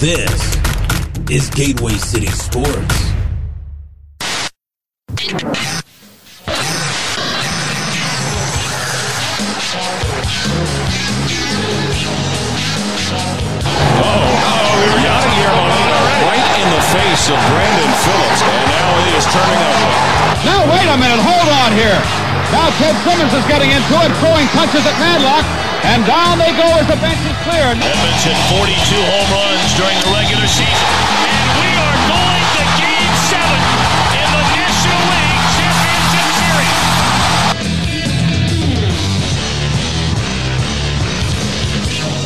This is Gateway City Sports. Oh, right in the face of Brandon Phillips, and now he is turning over. Now, wait a minute. Hold on here. Now, Ted Simmons is getting into it, throwing punches at Madlock, and down they go as the bench is cleared. Edmonds hit 42 home runs during the regular season. And we are going to Game 7 in the National League Championship Series.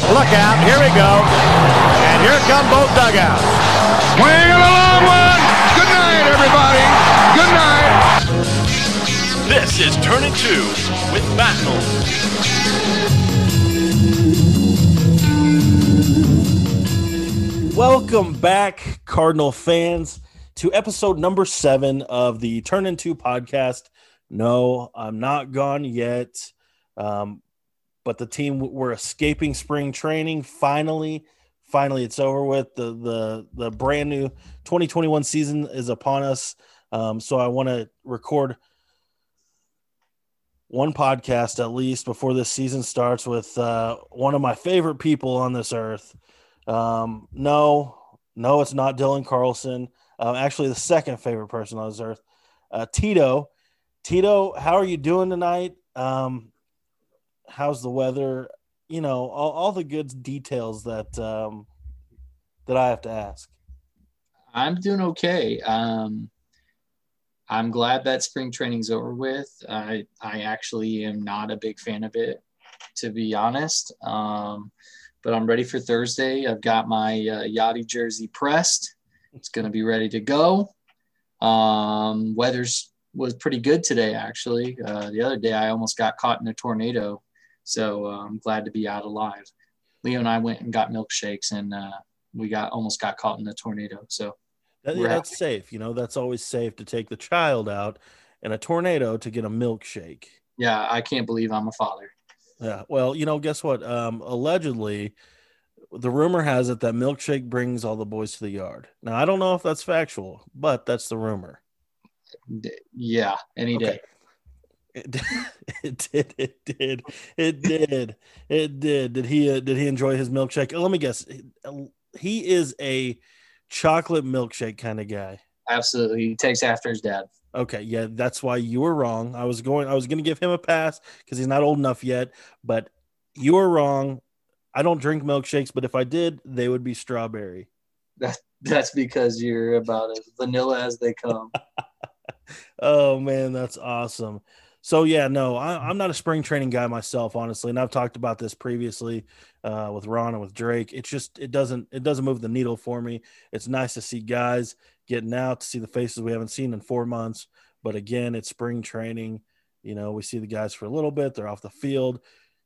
Look out, here we go. And here come both dugouts. Swing a long one. Good night, everybody. Good night. This is Turning 2 with Battle. Welcome back, Cardinal fans, to episode number seven of the Turn Into podcast. No, I'm not gone yet. Um, but the team we're escaping spring training. Finally, finally, it's over with. The the the brand new 2021 season is upon us. Um, so I want to record one podcast at least before this season starts with uh, one of my favorite people on this earth. Um, no, no, it's not Dylan Carlson. Uh, actually, the second favorite person on this earth, uh, Tito. Tito, how are you doing tonight? Um, how's the weather? You know, all, all the good details that um, that I have to ask. I'm doing okay. Um, I'm glad that spring training's over with. I I actually am not a big fan of it, to be honest. Um, but I'm ready for Thursday. I've got my uh, Yadi jersey pressed. It's going to be ready to go. Um, weather's was pretty good today, actually. Uh, the other day, I almost got caught in a tornado, so uh, I'm glad to be out alive. Leo and I went and got milkshakes, and uh, we got almost got caught in a tornado. So That- We're that's safe. You know, that's always safe to take the child out in a tornado to get a milkshake. yeah, I can't believe I'm a father. Yeah. Well, you know, guess what? Um, allegedly, the rumor has it that milkshake brings all the boys to the yard. Now, I don't know if that's factual, but that's the rumor. Yeah, any Okay. day. It did. It did. It did. It did. It did. Did he? Uh, did he enjoy his milkshake? Let me guess. He is a chocolate milkshake kind of guy. Absolutely, he takes after his dad. Okay, yeah, that's why you were wrong. I was going. I was going to give him a pass because he's not old enough yet. But you were wrong. I don't drink milkshakes, but if I did, they would be strawberry. That's because you're about as vanilla as they come. Oh man, that's awesome. So yeah, no, I, I'm not a spring training guy myself, honestly, and I've talked about this previously uh, with Ron and with Drake. It's just it doesn't it doesn't move the needle for me. It's nice to see guys getting out to see the faces we haven't seen in four months, but again, it's spring training. You know, we see the guys for a little bit; they're off the field.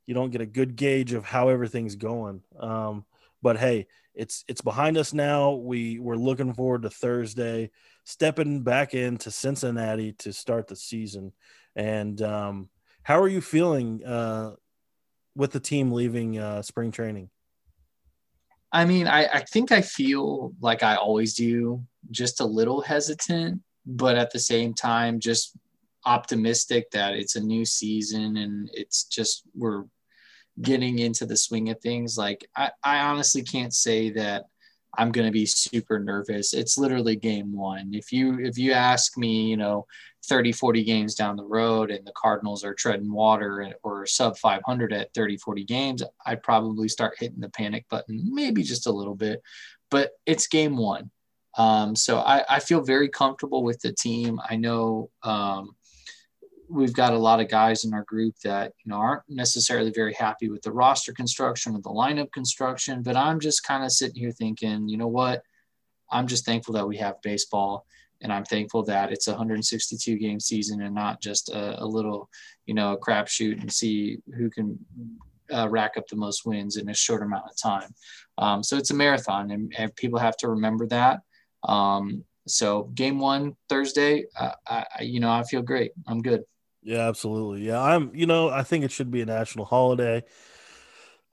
You don't get a good gauge of how everything's going. Um, but hey, it's it's behind us now. We we're looking forward to Thursday stepping back into Cincinnati to start the season. And um, how are you feeling uh, with the team leaving uh, spring training? I mean, I, I think I feel like I always do, just a little hesitant, but at the same time, just optimistic that it's a new season and it's just we're getting into the swing of things. Like, I, I honestly can't say that I'm going to be super nervous. It's literally game one. If you if you ask me, you know, 30, 40 games down the road and the Cardinals are treading water or sub 500 at 30, 40 games, I'd probably start hitting the panic button, maybe just a little bit. But it's game one. Um, so I, I feel very comfortable with the team. I know um, we've got a lot of guys in our group that you know aren't necessarily very happy with the roster construction or the lineup construction, but I'm just kind of sitting here thinking, you know what? I'm just thankful that we have baseball, and I'm thankful that it's a 162 game season and not just a, a little, you know, a crapshoot and see who can uh, rack up the most wins in a short amount of time. Um, so it's a marathon, and, and people have to remember that. Um, so game one Thursday, uh, I, I, you know, I feel great. I'm good. Yeah, absolutely. Yeah, I'm. You know, I think it should be a national holiday.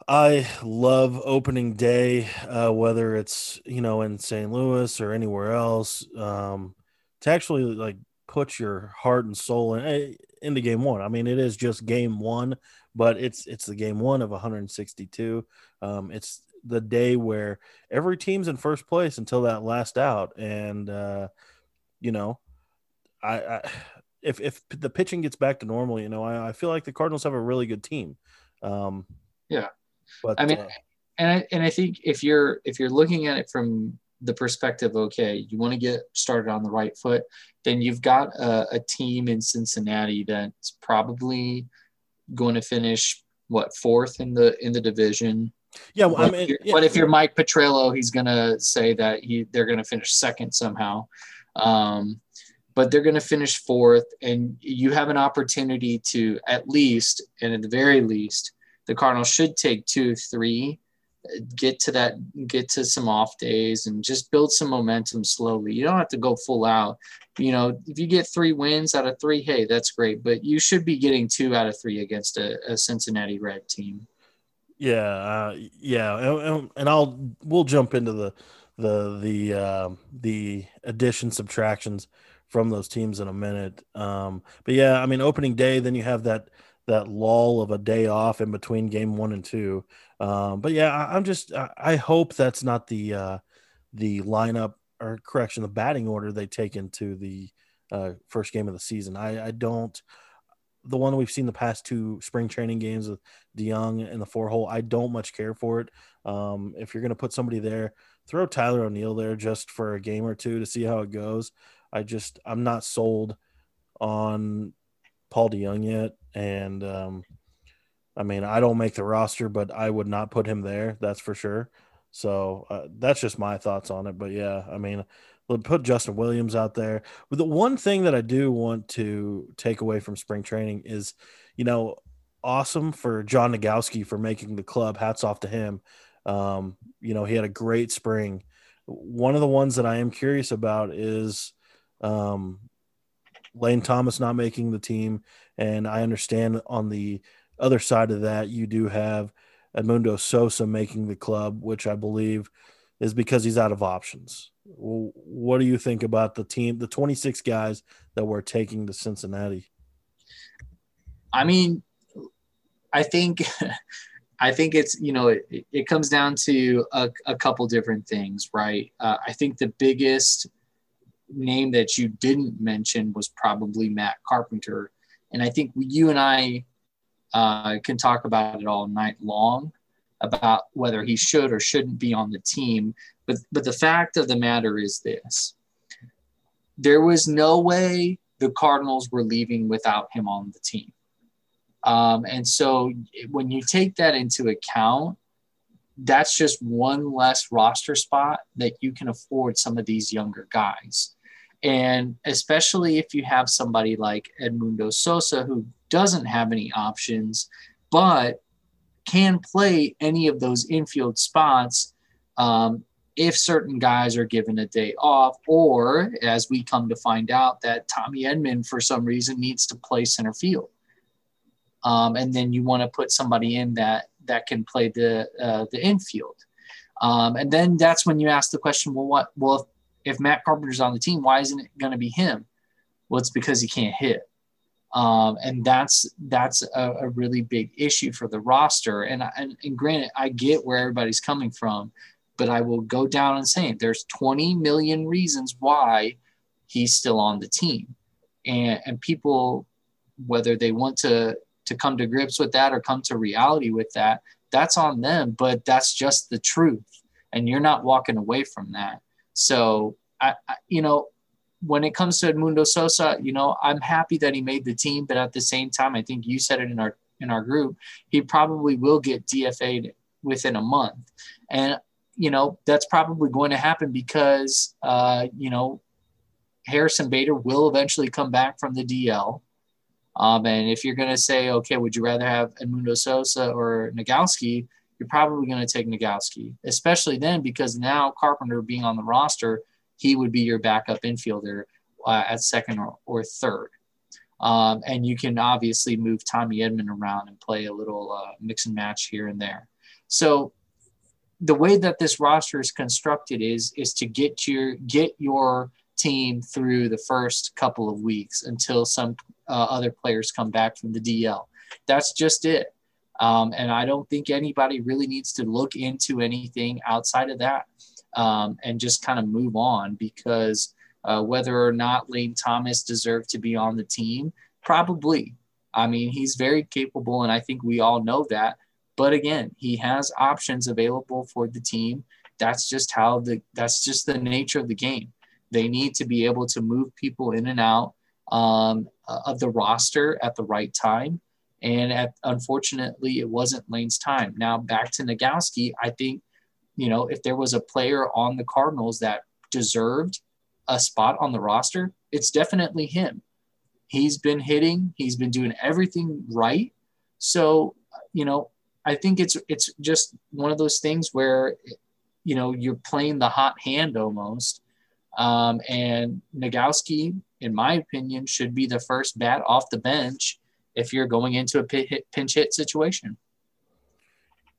I love opening day, uh, whether it's you know in St. Louis or anywhere else, um, to actually like put your heart and soul in, eh, into game one. I mean, it is just game one, but it's it's the game one of 162. Um, it's the day where every team's in first place until that last out, and uh, you know, I, I if if the pitching gets back to normal, you know, I, I feel like the Cardinals have a really good team. Um, Yeah. but I mean, uh, and I and I think if you're if you're looking at it from the perspective, okay, you want to get started on the right foot, then you've got a, a team in Cincinnati that's probably going to finish what fourth in the in the division. yeah, well, I But, mean, if you're- yeah, but if you're Mike Petriello, he's gonna say that he they're gonna finish second somehow. Um, but they're gonna finish fourth, and you have an opportunity to at least, and at the very least, the Cardinals should take two, three, uh, get to that, get to some off days, and just build some momentum slowly. You don't have to go full out. You know, if you get three wins out of three, hey, that's great. But you should be getting two out of three against a, a Cincinnati Red team. Yeah, uh, yeah, and, I'll we'll jump into the the the um the addition subtractions from those teams in a minute. Um, but yeah, I mean, opening day, then you have that that lull of a day off in between game one and two. Um, but yeah, I, I'm just I, I hope that's not the uh, the lineup or correction, the batting order they take into the uh, first game of the season. I, I don't. The one we've seen the past two spring training games with DeJong and the four hole, I don't much care for it. Um, if you're going to put somebody there, throw Tyler O'Neill there just for a game or two to see how it goes. I just I'm not sold on Paul DeJong yet, and um, I mean I don't make the roster, but I would not put him there. That's for sure. So uh, that's just my thoughts on it. But yeah, I mean, put Justin Williams out there. But the one thing that I do want to take away from spring training is, you know, awesome for John Nogowski for making the club. Hats off to him. Um, you know, he had a great spring. One of the ones that I am curious about is um, Lane Thomas not making the team. And I understand on the other side of that, you do have Edmundo Sosa making the club, which I believe is because he's out of options. What do you think about the team, the 26 guys that were taking to Cincinnati? I mean, I think, I think it's you know it, it comes down to a, a couple different things, right? Uh, I think the biggest name that you didn't mention was probably Matt Carpenter, and I think you and I uh, can talk about it all night long about whether he should or shouldn't be on the team. But but the fact of the matter is this: there was no way the Cardinals were leaving without him on the team. Um, and so when you take that into account, that's just one less roster spot that you can afford some of these younger guys. And especially if you have somebody like Edmundo Sosa who doesn't have any options, but can play any of those infield spots um, if certain guys are given a day off, or as we come to find out that Tommy Edman for some reason needs to play center field um, and then you want to put somebody in that that can play the uh, the infield. Um, and then that's when you ask the question, well, what? Well, if, if Matt Carpenter's on the team, why isn't it going to be him? Well, it's because he can't hit, um, and that's that's a, a, really big issue for the roster. And, and and granted, I get where everybody's coming from, but I will go down and say there's 20 million reasons why he's still on the team, and and people, whether they want to to come to grips with that or come to reality with that that's on them but that's just the truth. And you're not walking away from that. So I, I, you know when it comes to Edmundo Sosa you know I'm happy that he made the team but at the same time I think you said it in our in our group he probably will get DFA'd within a month. And you know that's probably going to happen because uh, you know Harrison Bader will eventually come back from the DL um, and if you're going to say, okay, would you rather have Edmundo Sosa or Nogowski? You're probably going to take Nogowski, especially then because now Carpenter being on the roster, he would be your backup infielder uh, at second or, or third. Um, and you can obviously move Tommy Edman around and play a little uh, mix and match here and there. So the way that this roster is constructed is is to get your get your team through the first couple of weeks until some uh, other players come back from the DL. That's just it. Um, and I don't think anybody really needs to look into anything outside of that um, and just kind of move on because uh, whether or not Lane Thomas deserved to be on the team, probably. I mean, he's very capable, and I think we all know that. But again, he has options available for the team. That's just how the that's just the nature of the game. They need to be able to move people in and out um, of the roster at the right time. And at, unfortunately, it wasn't Lane's time. Now back to Nogowski, I think, you know, if there was a player on the Cardinals that deserved a spot on the roster, it's definitely him. He's been hitting. He's been doing everything right. So, you know, I think it's it's just one of those things where, you know, you're playing the hot hand almost. Um, and Nogowski, in my opinion, should be the first bat off the bench if you're going into a pinch hit situation.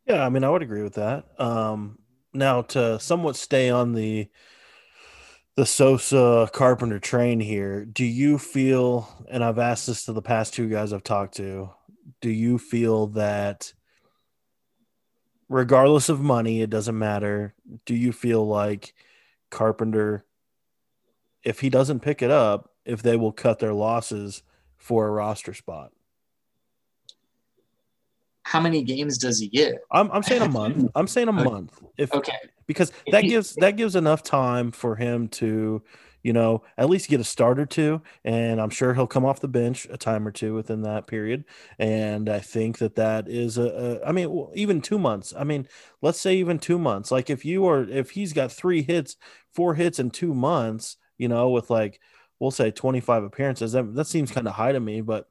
Yeah, I mean, I would agree with that. Um, now, to somewhat stay on the the Sosa Carpenter train here, do you feel? And I've asked this to the past two guys I've talked to. Do you feel that regardless of money, it doesn't matter. Do you feel like Carpenter, if he doesn't pick it up, if they will cut their losses for a roster spot? How many games does he get? I'm, I'm saying a month. I'm saying a month. If okay, because that gives that gives enough time for him to you know, at least get a start or two. And I'm sure he'll come off the bench a time or two within that period. And I think that that is a, a I mean, even two months. I mean, let's say even two months. Like if you are, if he's got three hits, four hits in two months, you know, with like, we'll say 25 appearances, that, that seems kind of high to me, but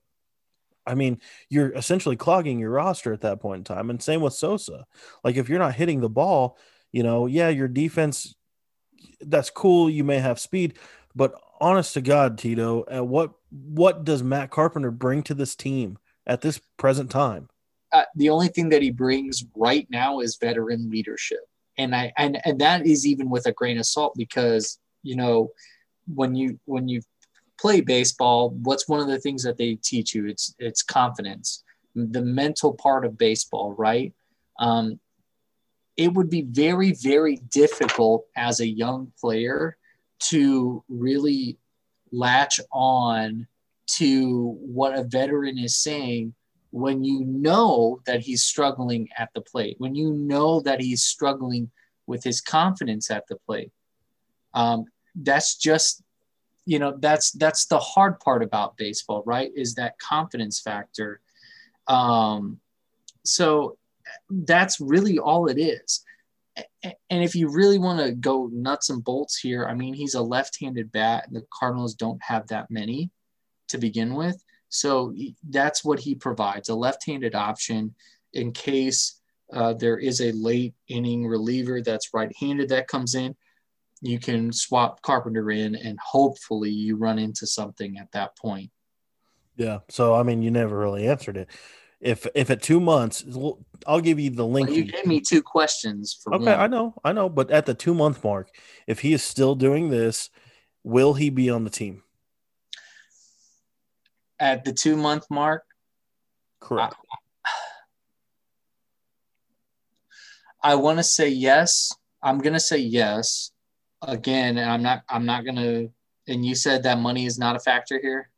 I mean, you're essentially clogging your roster at that point in time. And same with Sosa. Like if you're not hitting the ball, you know, yeah, your defense that's cool. You may have speed, but honest to God, Tito, uh, what what does Matt Carpenter bring to this team at this present time? Uh, the only thing that he brings right now is veteran leadership, and I and and that is even with a grain of salt because you know when you when you play baseball, what's one of the things that they teach you? It's it's confidence, the mental part of baseball, right? Um, it would be very, very difficult as a young player to really latch on to what a veteran is saying when you know that he's struggling at the plate, when you know that he's struggling with his confidence at the plate. Um, that's just, you know, that's that's the hard part about baseball, right? Is that confidence factor. Um, so that's really all it is. And if you really want to go nuts and bolts here, I mean, he's a left handed bat, and the Cardinals don't have that many to begin with. So that's what he provides a left handed option in case uh, there is a late inning reliever that's right handed that comes in. You can swap Carpenter in, and hopefully you run into something at that point. Yeah. So, I mean, you never really answered it if if at two months, I'll give you the link. Well, you gave me two questions. okay, one. I know, I know, but at the two month mark, if he is still doing this, will he be on the team? At the two month mark, correct. I, I want to say yes. I'm gonna say yes again, and I'm not. I'm not gonna. And you said that money is not a factor here.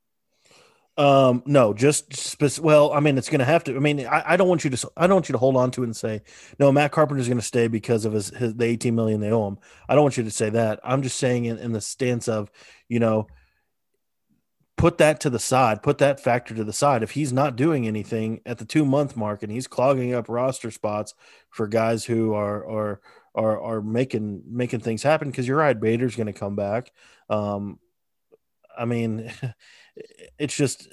Um, no, just spec- well, I mean, it's going to have to. I mean, I, I, don't want you to. I don't want you to hold on to it and say, no, Matt Carpenter's going to stay because of his, his the 18 million they owe him. I don't want you to say that. I'm just saying in, in the stance of, you know, put that to the side, put that factor to the side. If he's not doing anything at the two month mark and he's clogging up roster spots for guys who are are are, are making making things happen, because you're right, Bader's going to come back. Um, I mean. it's just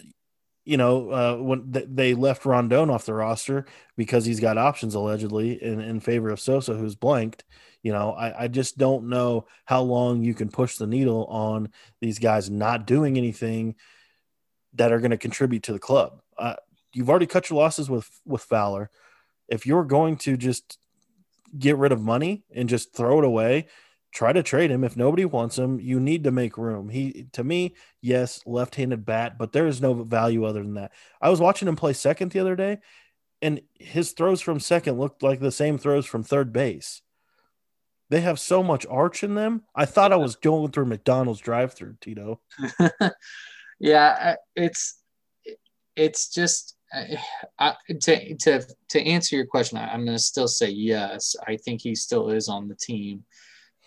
you know uh, when they left Rondon off the roster because he's got options allegedly in, in favor of Sosa, who's blanked. You know, I, I just don't know how long you can push the needle on these guys not doing anything that are going to contribute to the club. Uh, you've already cut your losses with with Fowler. if you're going to just get rid of money and just throw it away, try to trade him. If nobody wants him, you need to make room. He, to me, yes, left handed bat, but there is no value other than that. I was watching him play second the other day, and his throws from second looked like the same throws from third base. They have so much arch in them. I thought I was going through McDonald's drive-through, Tito. yeah, it's it's just I, to to to answer your question. I, I'm going to still say yes. I think he still is on the team.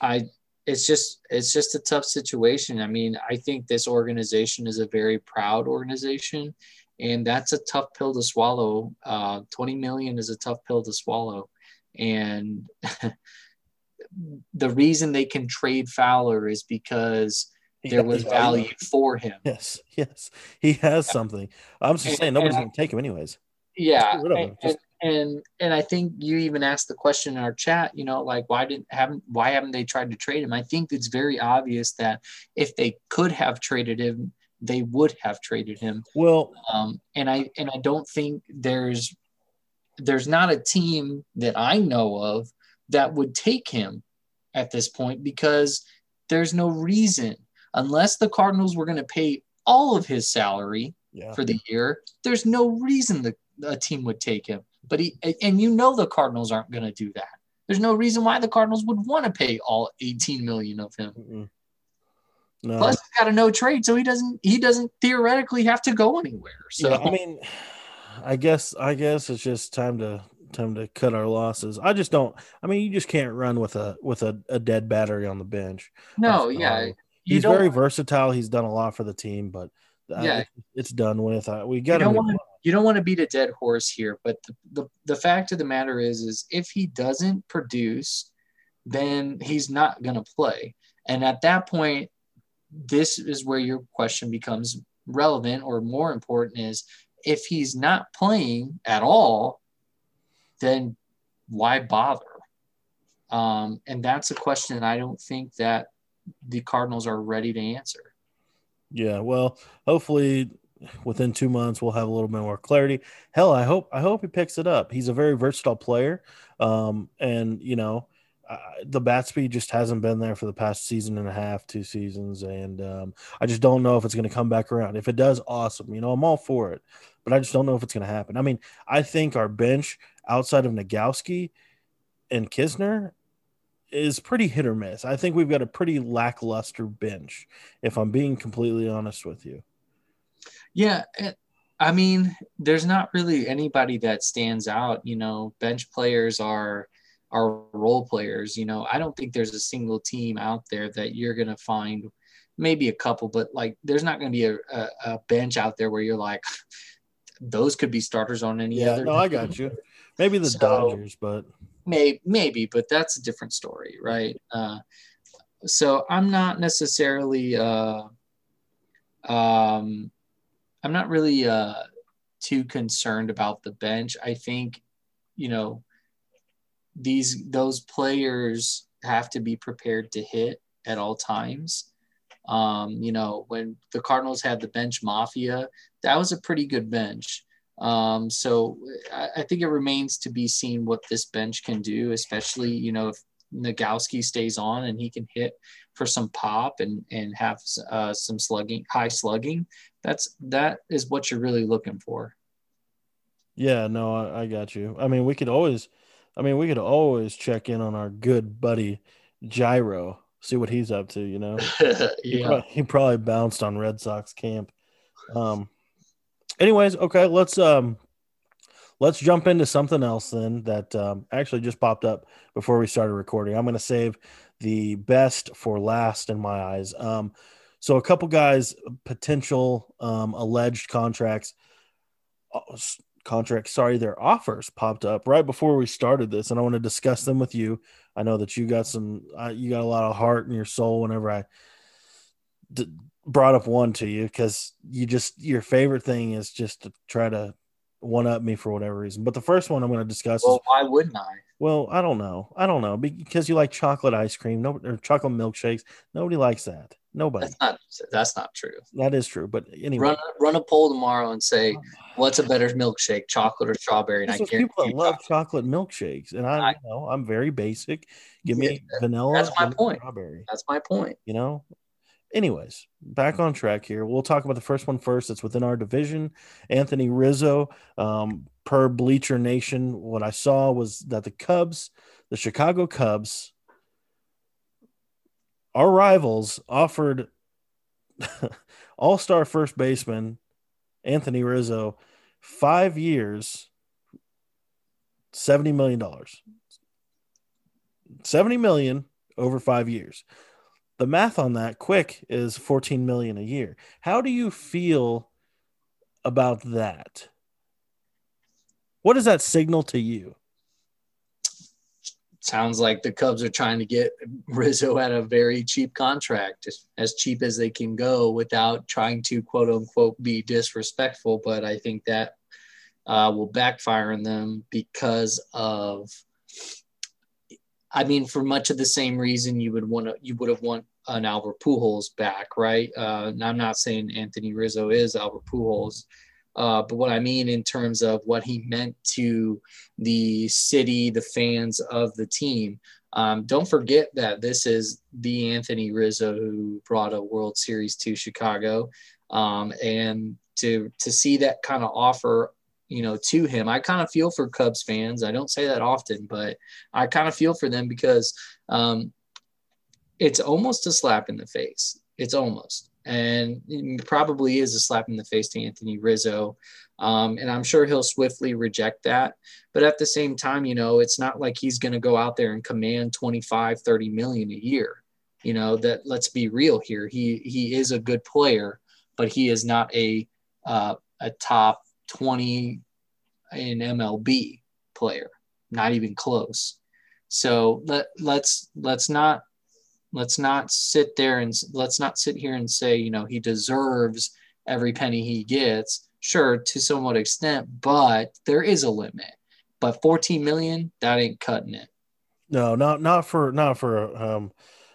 I it's just it's just a tough situation. I mean, I think this organization is a very proud organization, and that's a tough pill to swallow. Uh, Twenty million is a tough pill to swallow, and the reason they can trade Fowler is because there was value for him. Yes, yes, he has something. I'm just and, saying nobody's going to take him anyways. Yeah, and, just... and, and I think you even asked the question in our chat. You know, like why didn't haven't why haven't they tried to trade him? I think it's very obvious that if they could have traded him, they would have traded him. Well, um, and I and I don't think there's there's not a team that I know of that would take him at this point because there's no reason unless the Cardinals were going to pay all of his salary yeah. for the year. There's no reason the a team would take him. But he and you know the Cardinals aren't going to do that. There's no reason why the Cardinals would want to pay all 18 million of him. No. Plus, he's got a no trade, so he doesn't he doesn't theoretically have to go anywhere. So yeah, I mean, I guess I guess it's just time to time to cut our losses. I just don't. I mean, you just can't run with a with a, a dead battery on the bench. No, yeah, he's very versatile. He's done a lot for the team, but uh, yeah, it's done with. Uh, we got to. You don't want to beat a dead horse here, but the, the the fact of the matter is, is if he doesn't produce, then he's not going to play, and at that point, this is where your question becomes relevant or more important is if he's not playing at all then why bother? Um, and that's a question I don't think that the Cardinals are ready to answer. Yeah, well, hopefully within two months we'll have a little bit more clarity. Hell, I hope I hope he picks it up. He's a very versatile player, um, and you know uh, the bat speed just hasn't been there for the past season and a half, two seasons, and um, I just don't know if it's going to come back around. If it does, awesome. You know, I'm all for it, but I just don't know if it's going to happen. I mean, I think our bench outside of Nogowski and Knizner is pretty hit or miss. I think we've got a pretty lackluster bench, if I'm being completely honest with you. Yeah. Eh, I mean, there's not really anybody that stands out. You know, bench players are are role players. You know, I don't think there's a single team out there that you're gonna find maybe a couple, but like there's not gonna be a, a, a bench out there where you're like those could be starters on any yeah, other. No, I got you. Maybe the so, Dodgers, but may, maybe, but that's a different story, right? Uh, so I'm not necessarily, uh, um, I'm not really uh, too concerned about the bench. I think, you know, these those players have to be prepared to hit at all times. Um, you know, when the Cardinals had the bench mafia, that was a pretty good bench. Um, so I, I, think it remains to be seen what this bench can do, especially, you know, if Nogowski stays on and he can hit for some pop and, and have uh, some slugging, high slugging. That's, that is what you're really looking for. Yeah, no, I, I got you. I mean, we could always, I mean, we could always check in on our good buddy Gyro, see what he's up to, you know? yeah. He probably, he probably bounced on Red Sox camp. Um, anyways, okay, let's um let's jump into something else then that um, actually just popped up before we started recording. I'm going to save the best for last in my eyes. Um, so a couple guys potential um, alleged contracts uh, contracts sorry their offers popped up right before we started this and i want to discuss them with you i know that you got some uh, you got a lot of heart in your soul whenever I d- brought up one to you because you just your favorite thing is just to try to one up me for whatever reason. But the first one I'm going to discuss. Well, is, why wouldn't I? Well, I don't know. I don't know because you like chocolate ice cream, no, or chocolate milkshakes. Nobody likes that. Nobody. That's not that's not true. That is true. But anyway, Run run a poll tomorrow and say oh what's a better milkshake, chocolate or strawberry? And I guarantee people that love chocolate. chocolate milkshakes, and I, I- you know, I'm very basic. Give me Yeah, vanilla. that's my point. Strawberry. That's my point. You know. Anyways, back on track here. We'll talk about the first one first. It's within our division. Anthony Rizzo, um, per Bleacher Nation, what I saw was that the Cubs, the Chicago Cubs, our rivals offered all star first baseman Anthony Rizzo five years, $70 million. 70 million over five years. The math on that quick is 14 million a year. How do you feel about that? What does that signal to you? Sounds like the Cubs are trying to get Rizzo at a very cheap contract, as cheap as they can go without trying to quote unquote be disrespectful. But I think that uh, will backfire on them because of, I mean, for much of the same reason you would want to, you would have want an Albert Pujols back, right? Uh, and I'm not saying Anthony Rizzo is Albert Pujols, uh, but what I mean in terms of what he meant to the city, the fans of the team. Um, don't forget that this is the Anthony Rizzo who brought a World Series to Chicago, um, and to to see that kind of offer, you know, to him, I kind of feel for Cubs fans. I don't say that often, but I kind of feel for them because um, it's almost a slap in the face. It's almost, and it probably is a slap in the face to Anthony Rizzo. Um, and I'm sure he'll swiftly reject that. But at the same time, you know, it's not like he's going to go out there and command 25, 30 million a year. You know, that let's be real here. He he is a good player, but he is not a uh, a top 20 in MLB player, not even close. So let let's let's not let's not sit there and let's not sit here and say, you know, he deserves every penny he gets. Sure, to somewhat extent, but there is a limit. But 14 million, that ain't cutting it. No, not not for not for um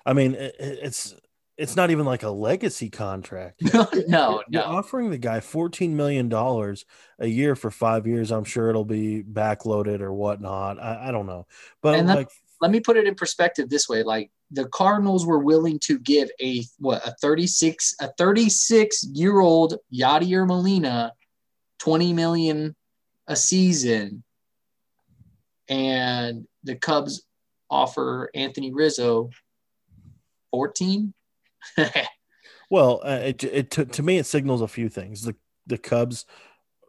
I mean it, it's it's not even like a legacy contract. no, no, You're offering the guy 14 million dollars a year for 5 years. I'm sure it'll be backloaded or whatnot. I, I don't know. But And like Let me put it in perspective this way: like the Cardinals were willing to give a what a 36 a 36 year old Yadier Molina 20 million a season, and the Cubs offer Anthony Rizzo 14. Well, uh, it, it to, to me it signals a few things. The the Cubs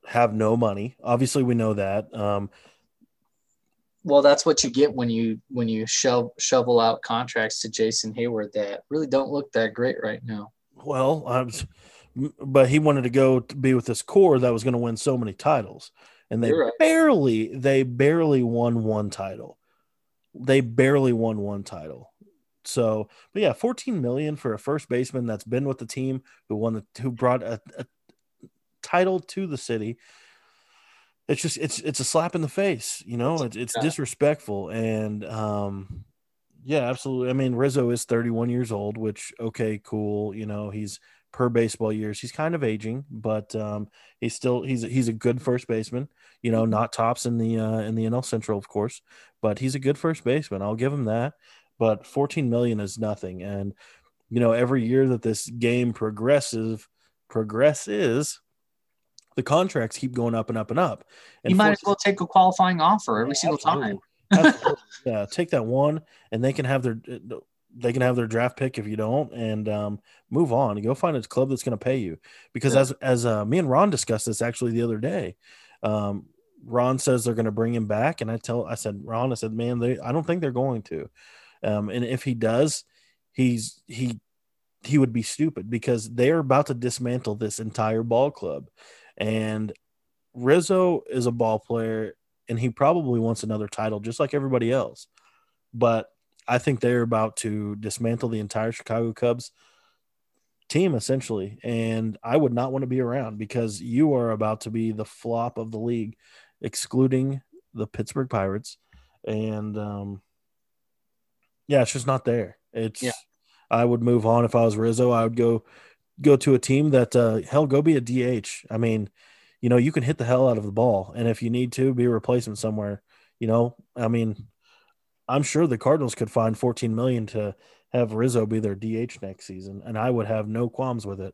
have no money. Obviously, we know that. Um, well, that's what you get when you when you shove shovel out contracts to Jason Heyward that really don't look that great right now. well, I was, but he wanted to go to be with this core that was going to win so many titles, and they right. barely they barely won one title. They barely won one title. So, but yeah, 14 million for a first baseman that's been with the team who won the who brought a, a title to the city. It's just it's it's a slap in the face, you know. It's it's disrespectful, and um, yeah, absolutely. I mean, Rizzo is 31 years old, which okay, cool. You know, he's per baseball years. He's kind of aging, but um, he's still he's he's a good first baseman. You know, not tops in the uh, in the NL Central, of course, but he's a good first baseman. I'll give him that. But 14 million is nothing, and you know, every year that this game progressive progresses, the contracts keep going up and up and up. And you might as well take a qualifying offer every Yeah, single absolutely. time. Absolutely. yeah, take that one, and they can have their they can have their draft pick if you don't, and um, move on. Go find a club that's going to pay you. Because Yeah. as as uh, me and Ron discussed this actually the other day, um, Ron says they're going to bring him back, and I tell I said Ron, I said, man, they I don't think they're going to, um, and if he does, he's he he would be stupid because they are about to dismantle this entire ball club, and Rizzo is a ball player and he probably wants another title just like everybody else. But I think they're about to dismantle the entire Chicago Cubs team essentially. And I would not want to be around because you are about to be the flop of the league, excluding the Pittsburgh Pirates. And um, yeah, it's just not there. It's Yeah. I would move on if I was Rizzo. I would go go to a team that uh, hell go be a DH. I mean, you know, you can hit the hell out of the ball, and if you need to, be a replacement somewhere. You know, I mean, I'm sure the Cardinals could find 14 million to have Rizzo be their DH next season, and I would have no qualms with it.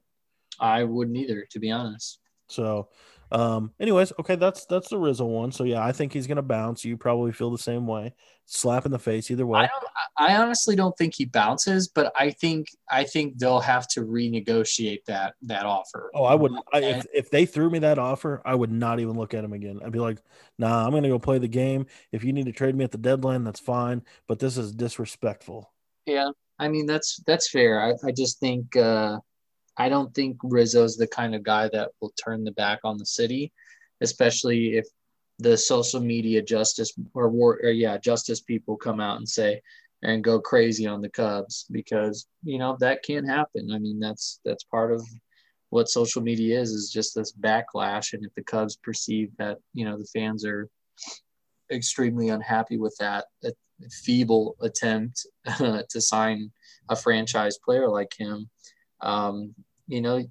I wouldn't either, to be honest. So, um, anyways, okay, that's that's the Rizzo one. So yeah, I think he's gonna bounce. You probably feel the same way. Slap in the face either way. I don't. I honestly don't think he bounces, but I think I think they'll have to renegotiate that that offer. Oh, I wouldn't. I, if if they threw me that offer, I would not even look at him again. I'd be like, Nah, I'm gonna go play the game. If you need to trade me at the deadline, that's fine. But this is disrespectful. Yeah, I mean that's that's fair. I, I just think uh, I don't think Rizzo's the kind of guy that will turn the back on the city, especially if the social media justice or war or yeah justice people come out and say and go crazy on the Cubs because you know that can happen. I mean that's that's part of what social media is is just this backlash and if the Cubs perceive that you know the fans are extremely unhappy with that feeble attempt to sign a franchise player like him, um, you know,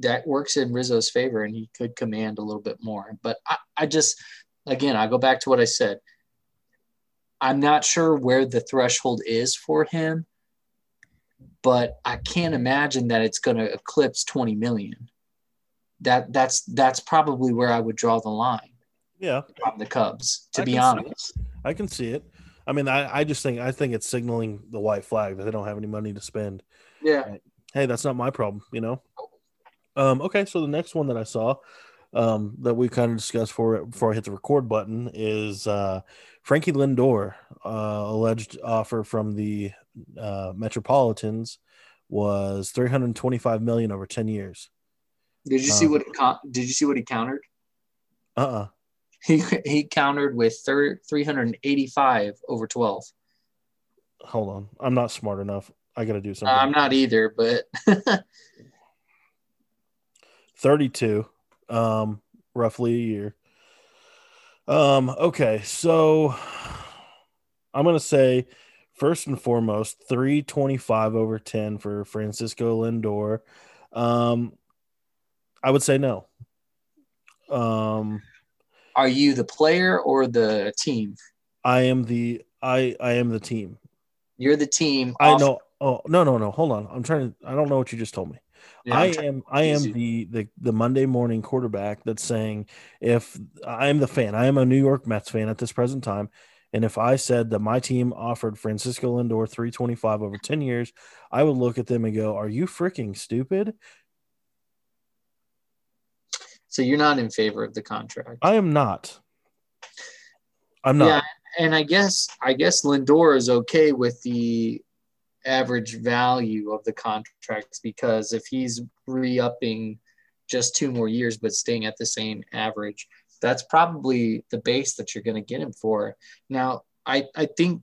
that works in Rizzo's favor and he could command a little bit more. But I, I just, again, I go back to what I said. I'm not sure where the threshold is for him, but I can't imagine that it's going to eclipse 20 million. That that's that's probably where I would draw the line. Yeah, from the Cubs, to I be honest. I can see it. I mean, I, I just think I think it's signaling the white flag that they don't have any money to spend. Yeah. Hey, that's not my problem, you know. Um, okay, so the next one that I saw um, that we kind of discussed for before I hit the record button is uh, Frankie Lindor, uh, alleged offer from the uh, Metropolitans was 325 million over 10 years. Did you see what? He, did you see what he countered? Uh uh he he countered with thir- 385 over 12. Hold on. I'm not smart enough. I got to do something. I'm not either, but 32 um roughly a year. Um okay, so I'm going to say first and foremost 325 over 10 for Francisco Lindor. Um I would say no. Um are you the player or the team? I am the I I am the team. You're the team. I know. Oh no no no! Hold on. I'm trying to. I don't know what you just told me. Yeah, I am I am the, the the Monday morning quarterback that's saying if I am the fan, I am a New York Mets fan at this present time, and if I said that my team offered Francisco Lindor 325 over 10 years, I would look at them and go, "Are you freaking stupid? So you're not in favor of the contract. I am not. I'm not. Yeah, and I guess I guess Lindor is okay with the average value of the contracts because if he's re-upping just two more years but staying at the same average, that's probably the base that you're going to get him for. Now, I I think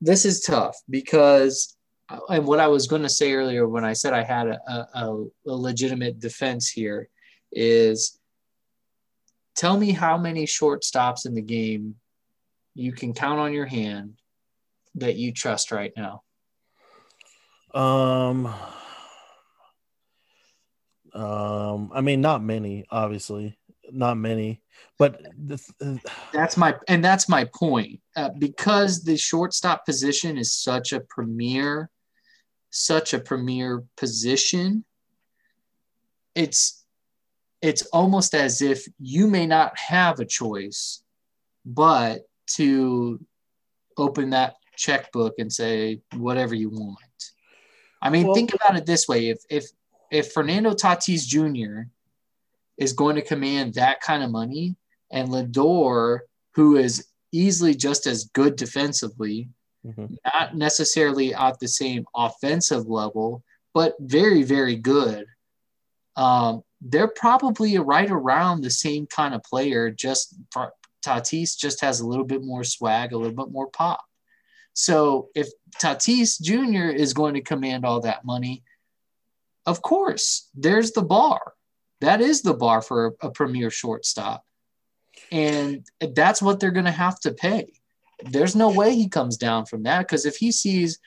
this is tough because uh, and what I was going to say earlier when I said I had a, a, a, legitimate defense here is tell me how many shortstops in the game you can count on your hand that you trust right now. Um, um, I mean, not many, obviously, not many, but the, uh, that's my and that's my point. Uh, because the shortstop position is such a premier such a premier position, it's it's almost as if you may not have a choice but to open that checkbook and say whatever you want. I mean, well, think about it this way: if if if Fernando Tatis Jr. is going to command that kind of money, and Lindor, who is easily just as good defensively, mm-hmm. not necessarily at the same offensive level, but very, very good. Um, they're probably right around the same kind of player. Just Tatis just has a little bit more swag, a little bit more pop. So if Tatis Jr. is going to command all that money, of course, there's the bar. That is the bar for a, a premier shortstop. And that's what they're going to have to pay there's no way he comes down from that because if he sees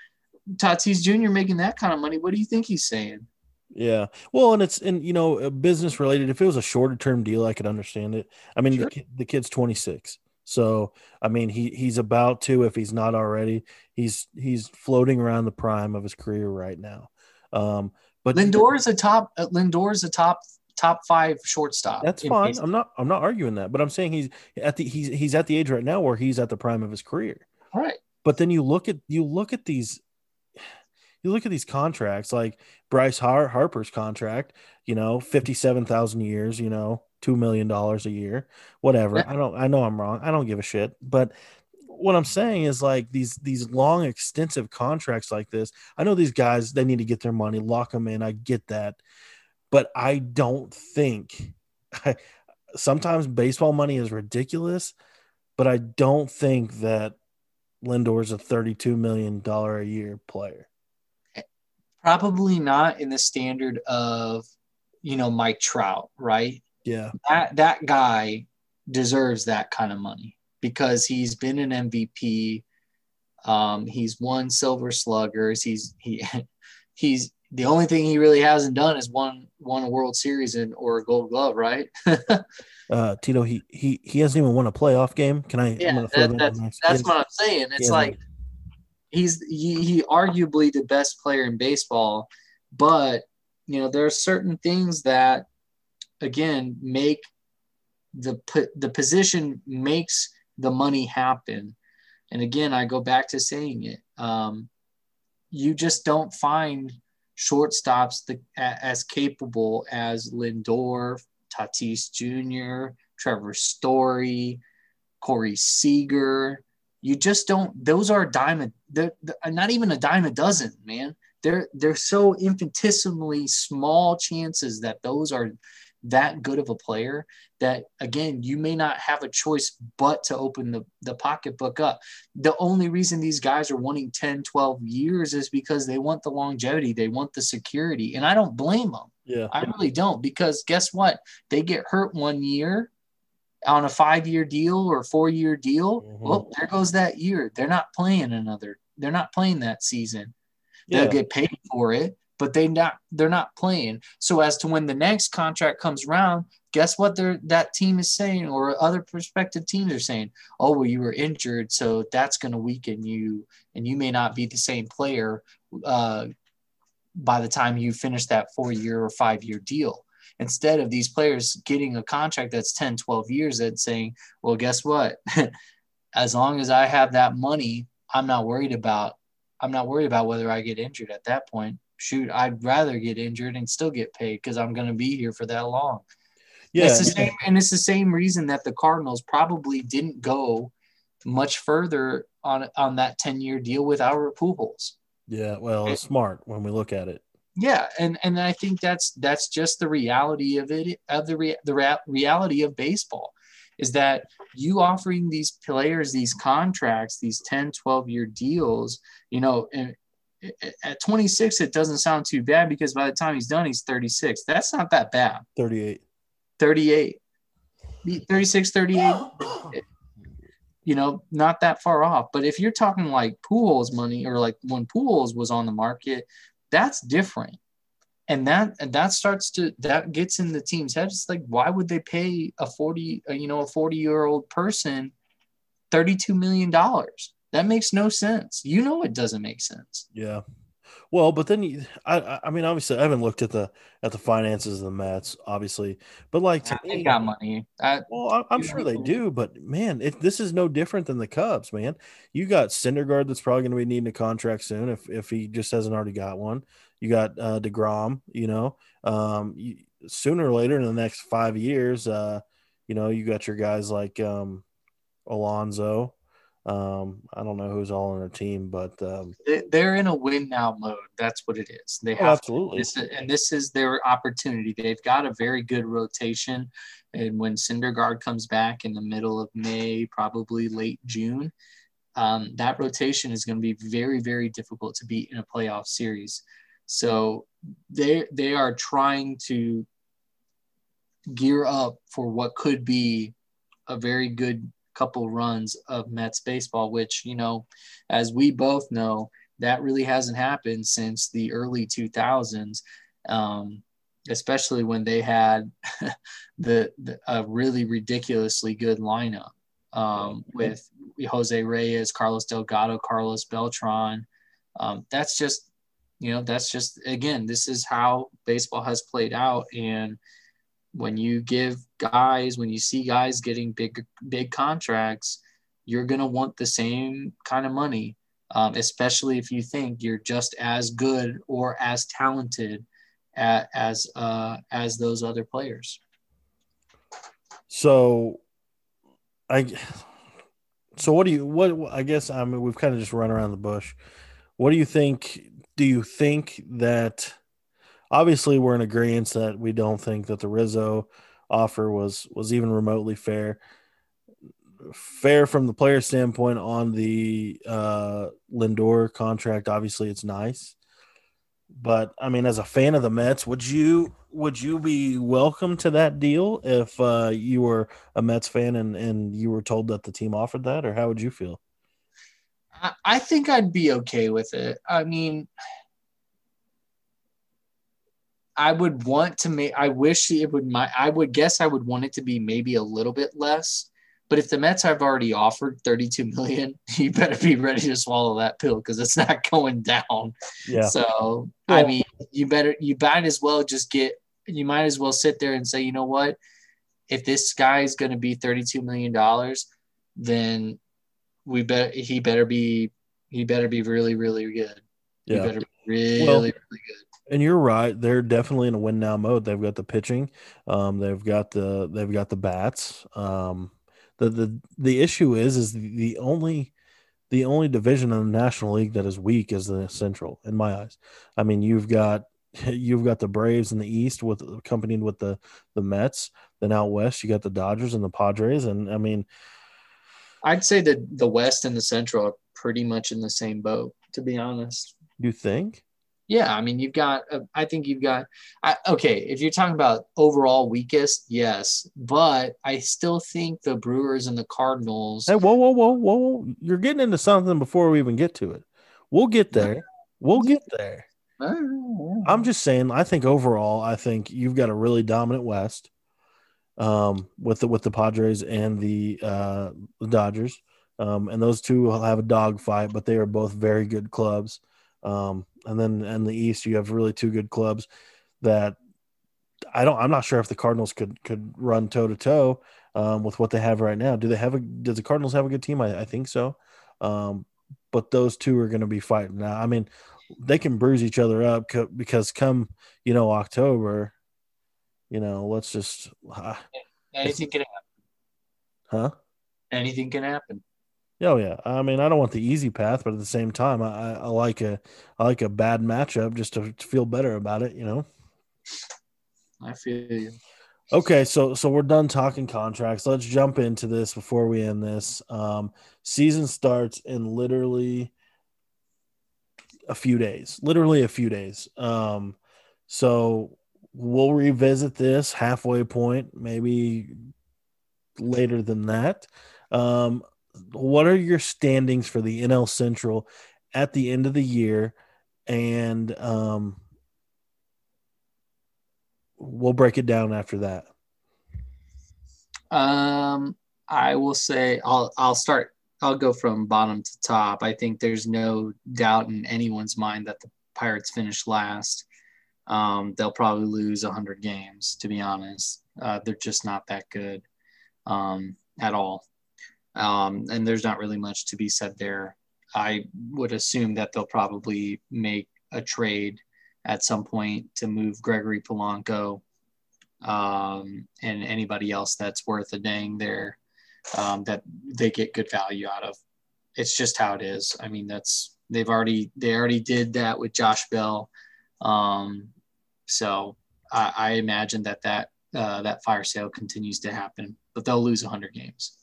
Tatis Jr. making that kind of money. What do you think he's saying? Yeah. Well, and it's and you know uh, business related. If it was a shorter term deal, I could understand it. I mean, Sure. the, the kid's 26, so I mean he he's about to if he's not already. He's he's floating around the prime of his career right now. Um, but Lindor is a top. Uh, Lindor is a top top five shortstop. That's fine. I'm not I'm not arguing that, but I'm saying he's at the he's he's at the age right now where he's at the prime of his career. All right. But then you look at you look at these you look at these contracts like Bryce Har- Harper's contract, you know, 57,000 years, you know, 2 million dollars a year, whatever. Yeah. I don't I know I'm wrong. I don't give a shit, but what I'm saying is like these these long extensive contracts like this. I know these guys they need to get their money, lock them in. I get that. But I don't think sometimes baseball money is ridiculous, but I don't think that Lindor's a $32 million a year player. Eh, probably not in the standard of, you know, Mike Trout, right? Yeah. That that guy deserves that kind of money because he's been an MVP. Um, he's won Silver Sluggers. He's he he's the only thing he really hasn't done is won won a World Series and or a Gold Glove, right? Uh, Tito, he, he, he hasn't even won a playoff game. Can I? Yeah, that, that that's that's what I'm saying. It's Yeah. like he's he, he arguably the best player in baseball, but you know there are certain things that again make the the position makes the money happen. And again, I go back to saying it. Um, you just don't find shortstops the, as capable as Lindor, Tatis Jr., Trevor Story, Corey Seager. You just don't. Those are a dime. a- They're, they're not even a dime a dozen, man. They're they're so infinitesimally small chances that those are that good of a player that again you may not have a choice but to open the, the pocketbook up the only reason these guys are wanting 10 12 years is because they want the longevity they want the security and i don't blame them Yeah. I really don't because guess what? They get hurt one year on a five year deal or four year deal. Mhm. Well, there goes that year. They're not playing another. They're not playing that season. They'll get paid for it, but they not they're not playing. So as to when the next contract comes around, guess what? They're that team is saying, or other prospective teams are saying, "Oh, well, you were injured, so that's going to weaken you, and you may not be the same player." Uh, by the time you finish that four year or five year deal instead of these players getting a contract that's 10 12 years that's saying well guess what as long as i have that money i'm not worried about i'm not worried about whether i get injured at that point shoot i'd rather get injured and still get paid because i'm going to be here for that long Yeah. it's the same, and it's the same reason that the Cardinals probably didn't go much further on on that 10 year deal with our Pujols. Yeah. Well, it's smart when we look at it. Yeah, and and I think that's that's just the reality of it of the rea- the rea- reality of baseball is that you offering these players these contracts, these 10, 12 year deals, you know, and at 26 it doesn't sound too bad because by the time he's done he's 36. That's not that bad. 38. 38 36 38 you know not that far off but if you're talking like Pujols money or like when Pujols was on the market that's different and that and that starts to that gets in the team's head it's like why would they pay a 40 uh, you know a 40 year old person 32 million dollars that makes no sense you know it doesn't make sense Yeah. Well, but then you, I, I- mean, obviously, I haven't looked at the at the finances of the Mets, obviously, but like to they me, got money I, Well, I- I'm sure they do, but man, it, this is no different than the Cubs, man. You got Syndergaard that's probably going to be needing a contract soon if if he just hasn't already got one. You got uh, Degrom, you know, um, you, sooner or later in the next five years, uh, you know, you got your guys like um, Alonso. Um, I don't know who's all on their team, but um, they- they're in a win now mode that's what it is they oh, have absolutely, This is, and this is their opportunity. They've got a very good rotation. And when Syndergaard comes back in the middle of May, probably late June, um, that rotation is going to be very, very difficult to beat in a playoff series. So they they are trying to gear up for what could be a very good couple runs of Mets baseball, which you know, as we both know, that really hasn't happened since the early 2000s, um, especially when they had the, the, a really ridiculously good lineup um, with Jose Reyes, Carlos Delgado, Carlos Beltran. Um, that's just, you know, that's just again, this is how baseball has played out, and when you give guys, when you see guys getting big big contracts, you're gonna want the same kind of money, um, especially if you think you're just as good or as talented at, as uh, as those other players. So, I. So what do you what I guess I mean we've kind of just run around the bush. What do you think? Do you think that obviously we're in agreement that we don't think that the Rizzo offer was was even remotely fair. Fair from the player standpoint on the uh, Lindor contract. Obviously, it's nice, but I mean, as a fan of the Mets, would you would you be welcome to that deal if uh, you were a Mets fan and and you were told that the team offered that, or how would you feel? I, I think I'd be okay with it. I mean, I would want to make. I wish it would. My I would guess I would want it to be maybe a little bit less. But if the Mets have already offered 32 million, you better be ready to swallow that pill because it's not going down. Yeah. So I mean, you better you might as well just get. You might as well sit there and say, you know what, if this guy is going to be 32 million dollars, then we bet he better be he better be really really good. He Yeah. better be really Well, really good. And you're right; they're definitely in a win now mode. They've got the pitching, um, they've got the they've got the bats. Um, the the the issue is is the, only the only division in the National League that is weak is the Central, in my eyes. I mean, you've got you've got the Braves in the East with accompanied with the the Mets. Then out west, you got the Dodgers and the Padres, and I mean, I'd say that the West and the Central are pretty much in the same boat, to be honest. you think? Yeah, I mean, you've got. Uh, I think you've got. I, okay, if you're talking about overall weakest, yes, but I still think the Brewers and the Cardinals. Hey, whoa, whoa, whoa, whoa, whoa! You're getting into something before we even get to it. We'll get there. We'll get there. I'm just saying. I think overall, I think you've got a really dominant West, um, with the with the Padres and the uh, the Dodgers, um, and those two will have a dogfight, but they are both very good clubs. Um, and then in the East, you have really two good clubs that I don't. I'm not sure if the Cardinals could could run toe to toe with what they have right now. Do they have a? Does the Cardinals have a good team? I, I think so. Um, but those two are going to be fighting now. I mean, they can bruise each other up co- because come you know October, you know, let's just uh, anything can happen. huh. Anything can happen. Oh yeah, I mean, I don't want the easy path, but at the same time, I, I, like a I like a bad matchup just to, to feel better about it, you know. I feel you. Okay, so so we're done talking contracts. Let's jump into this before we end this. Um, season starts in literally a few days. Literally a few days. Um, so we'll revisit this halfway point, maybe later than that. Um, what are your standings for the NL Central at the end of the year? And um, we'll break it down after that. Um, I will say I'll I'll start. I'll go from bottom to top. I think there's no doubt in anyone's mind that the Pirates finish last. Um, they'll probably lose 100 games, to be honest. Uh, they're just not that good um, at all. Um, and there's not really much to be said there. I would assume that they'll probably make a trade at some point to move Gregory Polanco um, and anybody else that's worth a dang there um, that they get good value out of. It's just how it is. I mean, that's they've already they already did that with Josh Bell, um, so I, I imagine that that uh, that fire sale continues to happen, but they'll lose 100 games.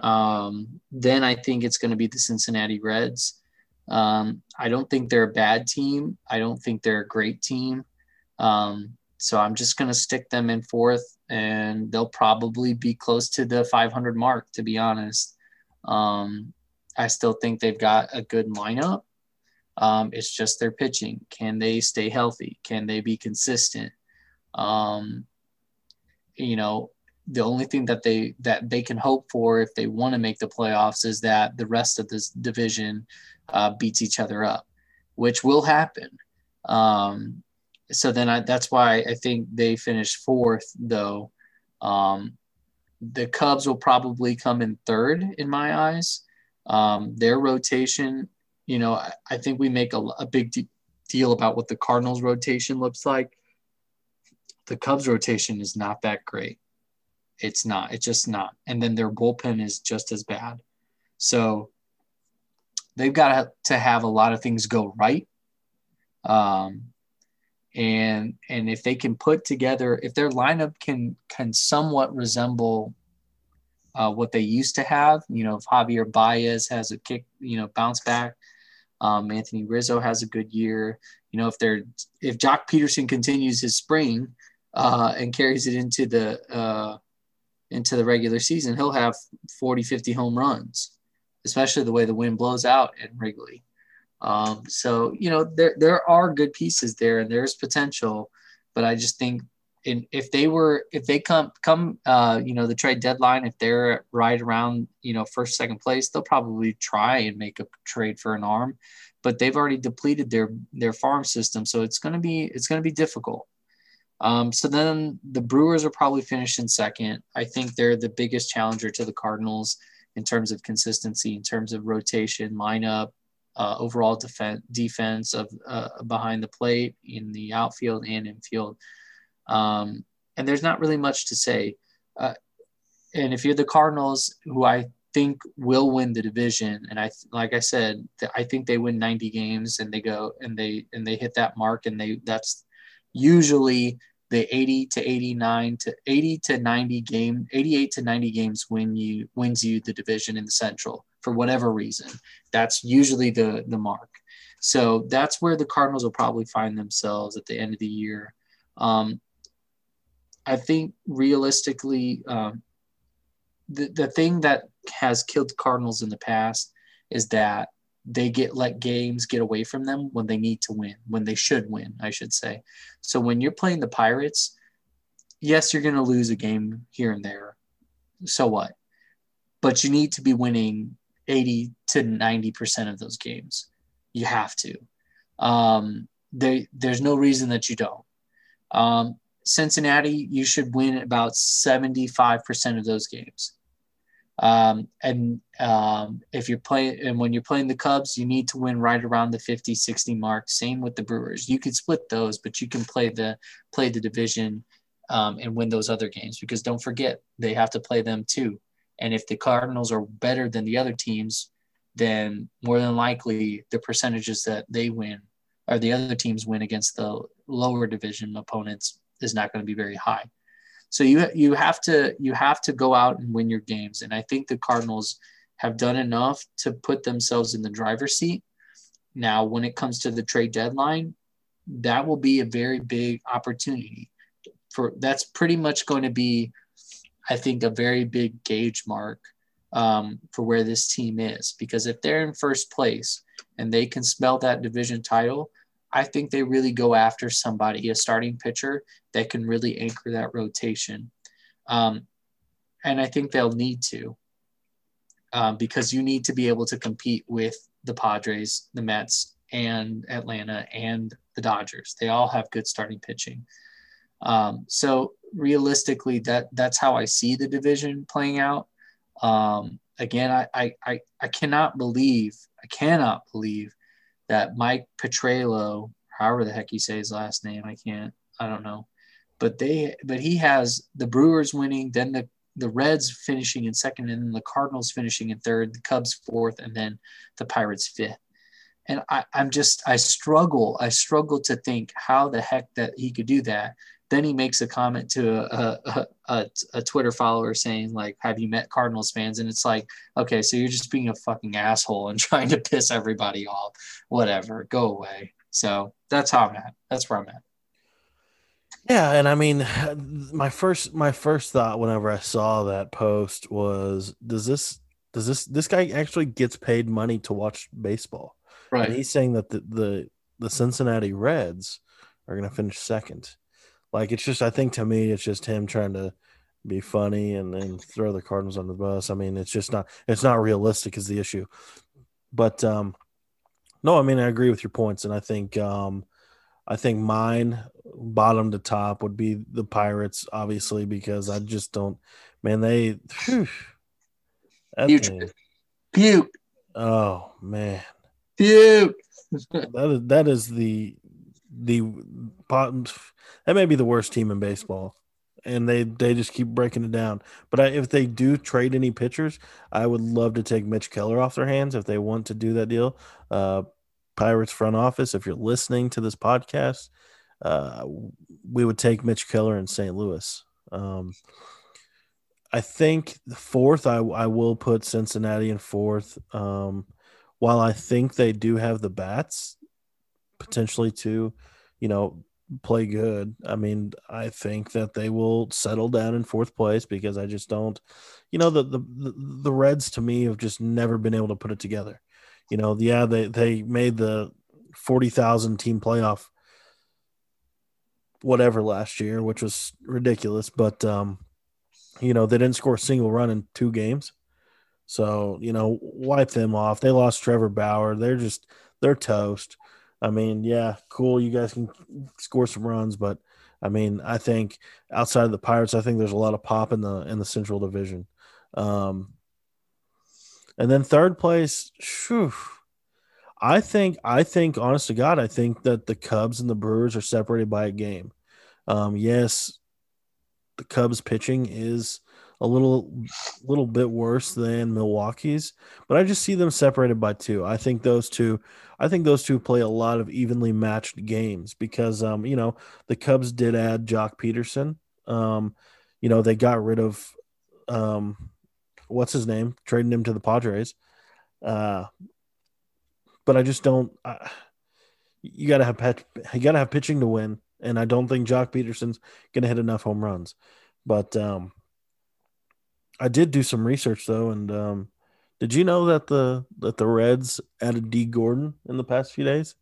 Um, then I think it's going to be the Cincinnati Reds. Um, I don't think they're a bad team. I don't think they're a great team. Um, so I'm just going to stick them in fourth, and they'll probably be close to the 500 mark, to be honest. Um, I still think they've got a good lineup. Um, it's just their pitching. Can they stay healthy? Can they be consistent? Um, you know, the only thing that they that they can hope for if they want to make the playoffs is that the rest of this division uh, beats each other up, which will happen. Um, so then I, that's why I think they finished fourth, though. Um, the Cubs will probably come in third in my eyes. Um, their rotation, you know, I, I think we make a, a big de- deal about what the Cardinals' rotation looks like. The Cubs' rotation is not that great. It's not. It's just not. And then their bullpen is just as bad. So they've got to have a lot of things go right. Um, and and if they can put together, if their lineup can can somewhat resemble uh, what they used to have, you know, if Javier Baez has a kick, you know, bounce back, um, Anthony Rizzo has a good year. You know, if they're if Joc Pederson continues his spring uh, and carries it into the uh, into the regular season, he'll have 40, 50 home runs, especially the way the wind blows out in Wrigley. Um, so, you know, there, there are good pieces there and there's potential, but I just think in, if they were, if they come, come, uh, you know, the trade deadline, if they're right around, you know, first, second place, they'll probably try and make a trade for an arm, but they've already depleted their, their farm system. So it's going to be, it's going to be difficult. Um, so then the Brewers are probably finished in second. I think they're the biggest challenger to the Cardinals in terms of consistency, in terms of rotation, lineup, uh, overall defense defense of uh, behind the plate in the outfield and infield. Um, and there's not really much to say. Uh, and if you're the Cardinals, who I think will win the division, and I like I said, I think they win 90 games and they go and they and they hit that mark, and they that's usually the 80 to 89 to 80 to 90 game 88 to 90 games win you wins you the division in the central for whatever reason. That's usually the the mark. So that's where the cardinals will probably find themselves at the end of the year. Um, i think realistically um, the, the thing that has killed the cardinals in the past is that they get let games get away from them when they need to win, when they should win, I should say. So when you're playing the Pirates, yes, you're going to lose a game here and there. So what? But you need to be winning 80 to 90% of those games. You have to. Um, they, there's no reason that you don't. Um, Cincinnati, you should win about 75% of those games. Um, and um, if you're playing, and when you're playing the Cubs, you need to win right around the 50, 60 mark. Same with the Brewers. You could split those, but you can play the play the division um, and win those other games because don't forget they have to play them too. And if the Cardinals are better than the other teams, then more than likely the percentages that they win or the other teams win against the lower division opponents is not going to be very high. So you you have to you have to go out and win your games, and I think the Cardinals have done enough to put themselves in the driver's seat. Now, when it comes to the trade deadline, that will be a very big opportunity. For that's pretty much going to be, I think, a very big gauge mark um, for where this team is. Because if they're in first place and they can smell that division title, I think they really go after somebody, a starting pitcher that can really anchor that rotation. Um, and I think they'll need to um, because you need to be able to compete with the Padres, the Mets, and Atlanta and the Dodgers. They all have good starting pitching. Um, so realistically, that that's how I see the division playing out. Um, again, I, I I cannot believe I cannot believe that Mike Petriello, however the heck you say his last name, I can't, I don't know, but they, but he has the Brewers winning, then the the Reds finishing in second, and then the Cardinals finishing in third, the Cubs fourth, and then the Pirates fifth. And I, I'm just, I struggle, I struggle to think how the heck that he could do that then he makes a comment to a, a, a, a, Twitter follower saying like, "Have you met Cardinals fans?" And it's like, okay, so you're just being a fucking asshole and trying to piss everybody off. Whatever, go away. So that's how I'm at. That's where I'm at. Yeah, and I mean, my first my first thought whenever I saw that post was, does this does this this guy actually gets paid money to watch baseball? Right. And he's saying that the the, the Cincinnati Reds are going to finish second. Like it's just, I think to me, it's just him trying to be funny and then throw the Cardinals on the bus. I mean, it's just not, it's not realistic is the issue. But um, no, I mean, I agree with your points, and I think um, I think mine bottom to top would be the Pirates, obviously, because I just don't, man, they. Whew, thing- Puke. oh man, Puke. that is that is the the. That may be the worst team in baseball, and they they just keep breaking it down. But I, if they do trade any pitchers, I would love to take Mitch Keller off their hands if they want to do that deal. Uh, Pirates front office, if you're listening to this podcast, uh, we would take Mitch Keller in St. Louis. Um, I think the fourth, I, I will put Cincinnati in fourth. Um, while I think they do have the bats potentially to, you know, play good. I mean, I think that they will settle down in fourth place because I just don't, you know, the the the, Reds to me have just never been able to put it together. You know, yeah, they they made the forty thousand team playoff whatever last year, which was ridiculous, but um, you know, they didn't score a single run in two games. So, you know, wipe them off. They lost Trevor Bauer. They're just they're toast. I mean, yeah, cool. You guys can score some runs, but I mean, I think outside of the Pirates, I think there's a lot of pop in the in the Central Division. Um, and then third place, phew, I think I think honest to God, I think that the Cubs and the Brewers are separated by a game. Um, yes, the Cubs pitching is a little little bit worse than Milwaukee's, but I just see them separated by two. I think those two I think those two play a lot of evenly matched games because um, you know, the Cubs did add Joc Pederson. Um, you know, they got rid of um what's his name, trading him to the Padres. Uh but I just don't you got to have pet, you got to have pitching to win and I don't think Joc Pederson's going to hit enough home runs. But um I did do some research though, and um, did you know that the that the Reds added Dee Gordon in the past few days?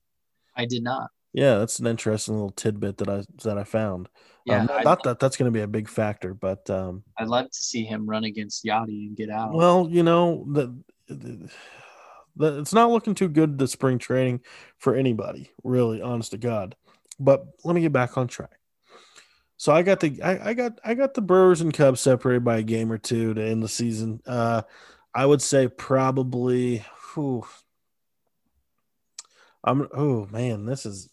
I did not. Yeah, that's an interesting little tidbit that I that I found. Yeah, um, not that that's going to be a big factor, but um, I'd love to see him run against Yadi and get out. well, you know the, the, the it's not looking too good the spring training for anybody, really, honest to God. But let me get back on track. So I got the I, I got I got the Brewers and Cubs separated by a game or two to end the season. Uh, I would say probably. Whew, I'm oh man, this is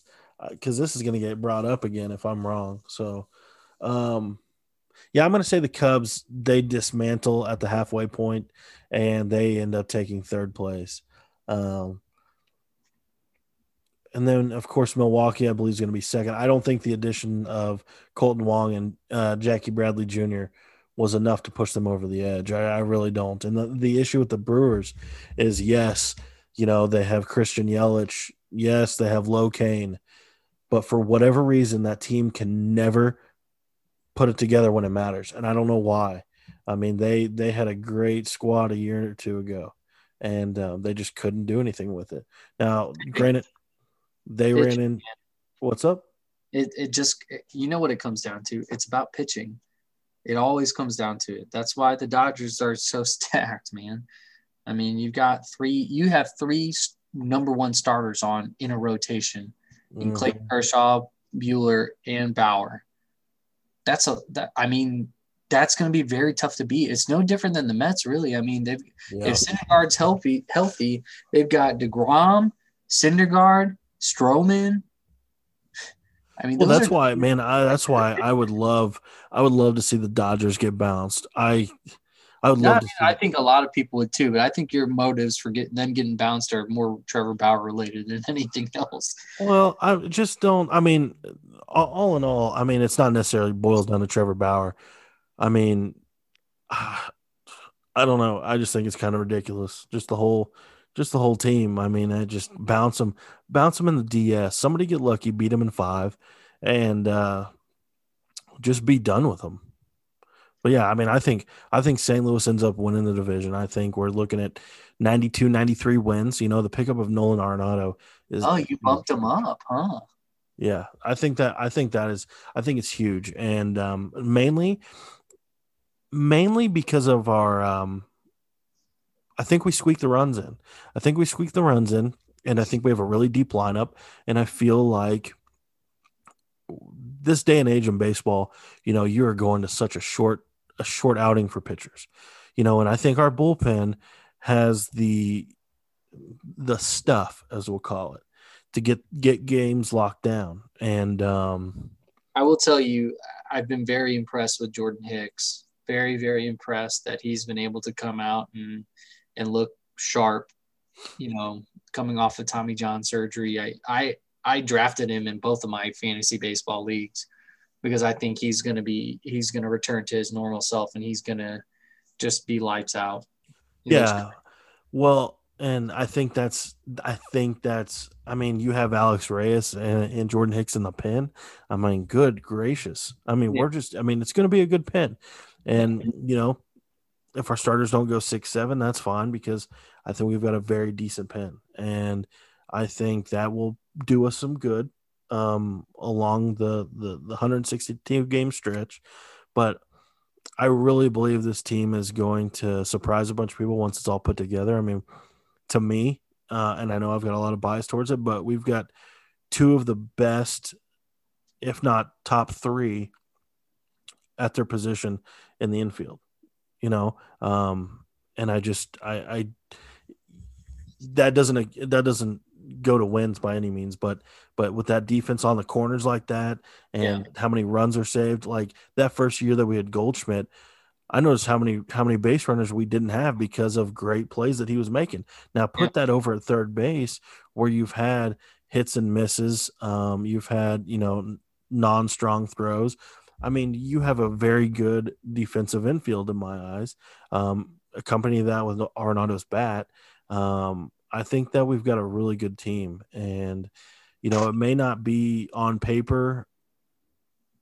because this is going to get brought up again if I'm wrong. So, um, yeah, I'm going to say the Cubs they dismantle at the halfway point and they end up taking third place. Um, and then of course Milwaukee, I believe, is going to be second. I don't think the addition of Kolten Wong and uh, Jackie Bradley Jr. was enough to push them over the edge. I, I really don't. And the, the issue with the Brewers is yes, you know they have Christian Yelich, yes they have Lo Cain, but for whatever reason that team can never put it together when it matters, and I don't know why. I mean they they had a great squad a year or two ago, and um, they just couldn't do anything with it. Now, granted they ran in. What's up? It it just you know what it comes down to. It's about pitching. It always comes down to it. That's why the Dodgers are so stacked, man. I mean, you've got three. You have three number one starters on in a rotation in Mhm. Clayton Kershaw, Buehler, and Bauer. That's a that. I mean, that's going to be very tough to beat. It's no different than the Mets, really. I mean, they've Yeah. if Syndergaard's healthy, healthy, they've got Degrom, Syndergaard, Stroman. I mean, Well, that's are- why, man. I, that's why I would love, I would love to see the Dodgers get bounced. I, I would No, I, love mean, to see. I think a lot of people would too, but I think your motives for getting them getting bounced are more Trevor Bauer related than anything else. Well, I just don't. I mean, all, all in all, I mean, it's not necessarily boils down to Trevor Bauer. I mean, I don't know. I just think it's kind of ridiculous. Just the whole, just the whole team. I mean, I just bounce them, bounce them in the DS. Somebody get lucky, beat them in five, and uh, just be done with them. But yeah, I mean, I think I think St. Louis ends up winning the division. I think we're looking at 92, 93 wins. You know, the pickup of Nolan Arenado is. Oh, you bumped him up, huh? Yeah, I think that I think that is I think it's huge, and um, mainly, mainly because of our. Um, I think we squeak the runs in. I think we squeak the runs in, and I think we have a really deep lineup. And I feel like this day and age in baseball, you know, you are going to such a short a short outing for pitchers, you know, and I think our bullpen has the the stuff, as we'll call it, to get get games locked down. And um, I will tell you, I've been very impressed with Jordan Hicks. Very, very impressed that he's been able to come out and and look sharp. You know, coming off of Tommy John surgery, I I I drafted him in both of my fantasy baseball leagues because I think he's going to be he's going to return to his normal self and he's going to just be lights out. He yeah, well, and I think that's I think that's I mean you have Alex Reyes and, and Jordan Hicks in the pen. I mean, good gracious. I mean, Yeah. we're just I mean it's going to be a good pen, and you know if our starters don't go six seven, that's fine because I think we've got a very decent pen, and I think that will do us some good um, along the, the the 162 game stretch. But I really believe this team is going to surprise a bunch of people once it's all put together. I mean, to me, uh, and I know I've got a lot of bias towards it, but we've got two of the best, if not top three, at their position in the infield. You know, um, and I just I, I that doesn't that doesn't go to wins by any means, but but with that defense on the corners like that, and how many runs are saved, like that first year that we had Goldschmidt, I noticed how many how many base runners we didn't have because of great plays that he was making. Now put that over at third base where you've had hits and misses, um, you've had you know non-strong throws. I mean, you have a very good defensive infield in my eyes. Um, accompany that with Arenado's bat. Um, I think that we've got a really good team, and you know, it may not be on paper,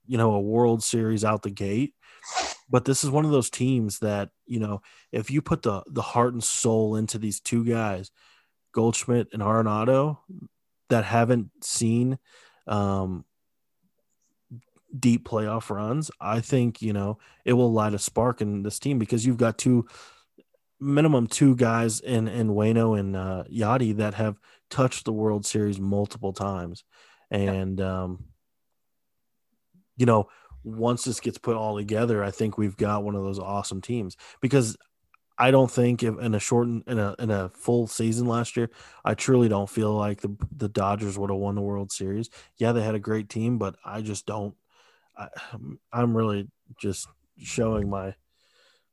you know, a World Series out the gate, but this is one of those teams that you know, if you put the the heart and soul into these two guys, Goldschmidt and Arenado, that haven't seen um, deep playoff runs, I think you know it will light a spark in this team because you've got two minimum two guys in in Waino and uh, Yadi that have touched the World Series multiple times, and um, you know once this gets put all together, I think we've got one of those awesome teams because. I don't think if in a short in a in a full season last year, I truly don't feel like the the Dodgers would have won the World Series. Yeah, they had a great team, but I just don't. I, I'm really just showing my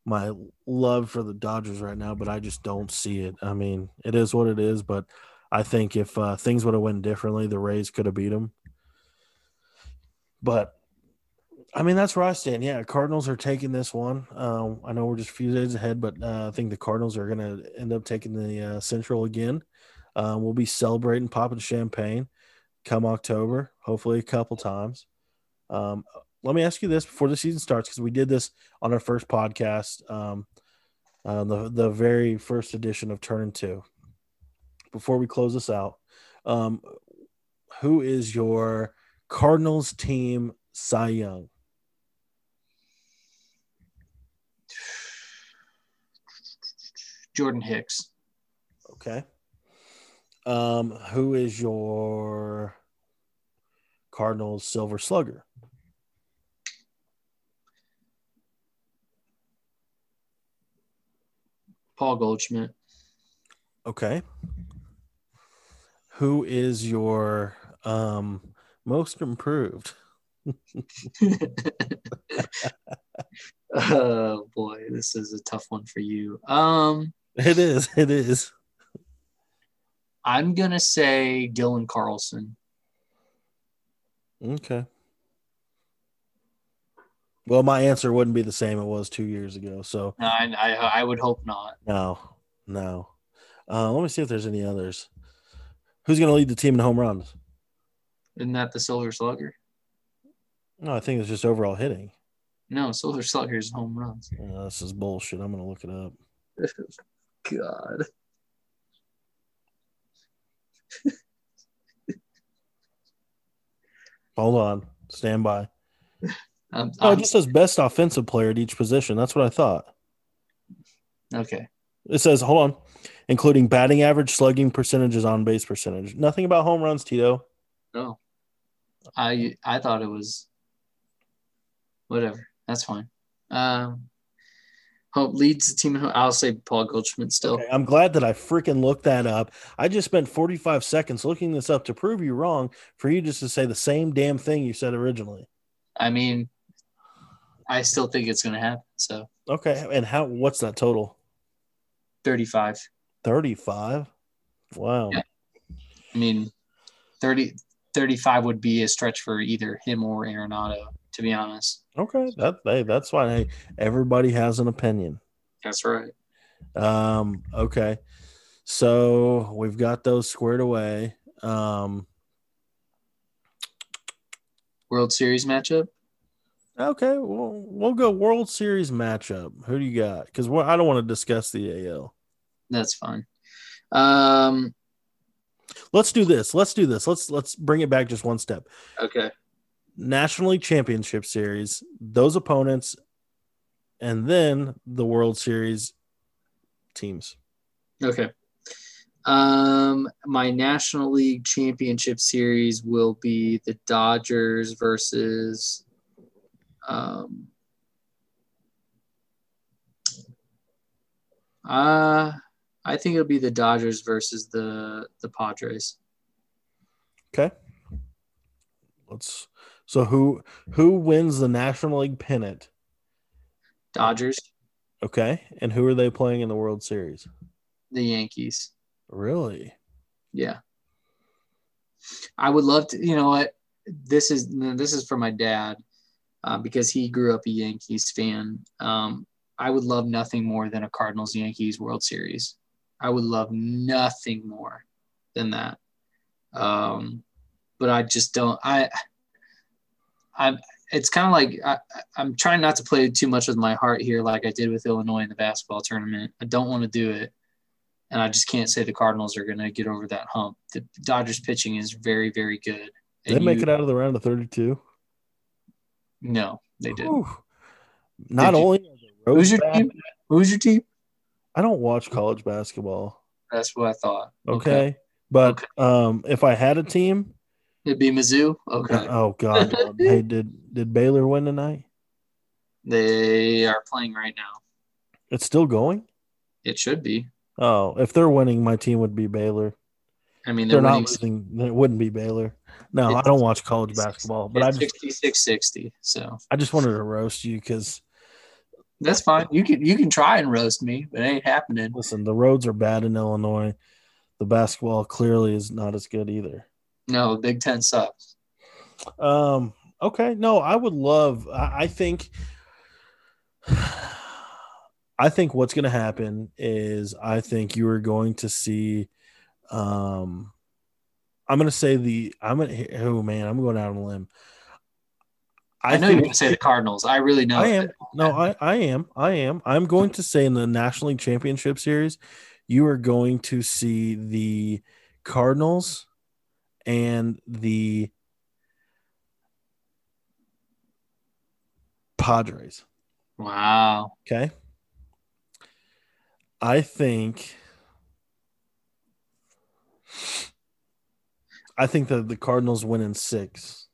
my love for the Dodgers right now, but I just don't see it. I mean, it is what it is, but I think if uh, things would have went differently, the Rays could have beat them. But I mean, that's where I stand. Yeah, Cardinals are taking this one. Um, I know we're just a few days ahead, but uh, I think the Cardinals are going to end up taking the uh, Central again. Uh, we'll be celebrating, popping champagne come October, hopefully a couple times. Um, let me ask you this before the season starts because we did this on our first podcast, um, uh, the the very first edition of Turn Two. Before we close this out, um, who is your Cardinals team Cy Young? Jordan Hicks. Okay. Um, who is your Cardinals Silver Slugger? Paul Goldschmidt. Okay. Who is your um most improved? oh boy, this is a tough one for you. Um, It is. It is. I'm gonna say Dylan Carlson. Okay. Well, my answer wouldn't be the same it was two years ago. So No, I, I I would hope not. no, no. Uh, let me see if there's any others. Who's going to lead the team in home runs? Isn't that the Silver Slugger? No, I think it's just overall hitting. No, Silver Sluggers home runs. Uh, this is bullshit. I'm gonna look it up. God. Hold on. Stand by. I'm, Oh, it just says best offensive player at each position. That's what I thought. okay. It says, hold on, including batting average, slugging percentages, on base percentage. Nothing about home runs, Tito. No. I I thought it was whatever. That's fine. Um Hope leads the team. I'll say Paul Goldschmidt still. Okay, I'm glad that I freaking looked that up. I just spent 45 seconds looking this up to prove you wrong for you just to say the same damn thing you said originally. I mean, I still think it's going to happen. So Okay, and how? What's that total? 35. 35. Wow. Yeah. I mean, 30, 35 would be a stretch for either him or Arenado, to be honest. Okay, that hey, that's fine. Hey, everybody has an opinion. That's right. Um, okay. So we've got those squared away. Um, World Series matchup. Okay, we'll we'll go World Series matchup. Who do you got? Because I don't want to discuss the AL. That's fine. Um, Let's do this. Let's do this. Let's let's bring it back just one step. okay. National League Championship Series, those opponents, and then the World Series teams. Okay. Um, my National League Championship Series will be the Dodgers versus. Um, uh, I think it'll be the Dodgers versus the the Padres. Okay. Let's. So who who wins the National League pennant? Dodgers, Okay, and who are they playing in the World Series? the Yankees. Really? Yeah. I would love to, you know what? This is this is for my dad uh, because he grew up a Yankees fan. Um, I would love nothing more than a Cardinals Yankees World Series. I would love nothing more than that. Um, but I just don't. I I'm. It's kind of like I, I'm trying not to play too much with my heart here, like I did with Illinois in the basketball tournament. I don't want to do it and I just can't say the Cardinals are going to get over that hump. The Dodgers pitching is very, very good. Did they make it out of the round of 32? No, they did. Whew. Not Did you- only are Who's your team? Who's your team? I don't watch college basketball. That's what I thought. Okay. But um if I had a team, It'd be Mizzou. Okay. oh god. hey, did did Baylor win tonight? They are playing right now. It's still going? It should be. Oh, if they're winning, my team would be Baylor. I mean, They're they're not losing. It wouldn't be Baylor. No, I don't watch college basketball, but I just 66 60. So I just wanted to roast you because that's fine. You can you can try and roast me, but it ain't happening. listen, the roads are bad in Illinois. The basketball clearly is not as good either. No, Big Ten sucks. Um. Okay. No, I would love. I, I think. I think what's going to happen is I think you are going to see. Um, I'm to say the. I'm to. Oh man, I'm going out on a limb. I, know you're to say the Cardinals. I really know. I am. No, I, I am. I am. I'm going to say in the National League Championship Series, you are going to see the Cardinals and the Padres. Wow. Okay. I think. I think that the Cardinals win in six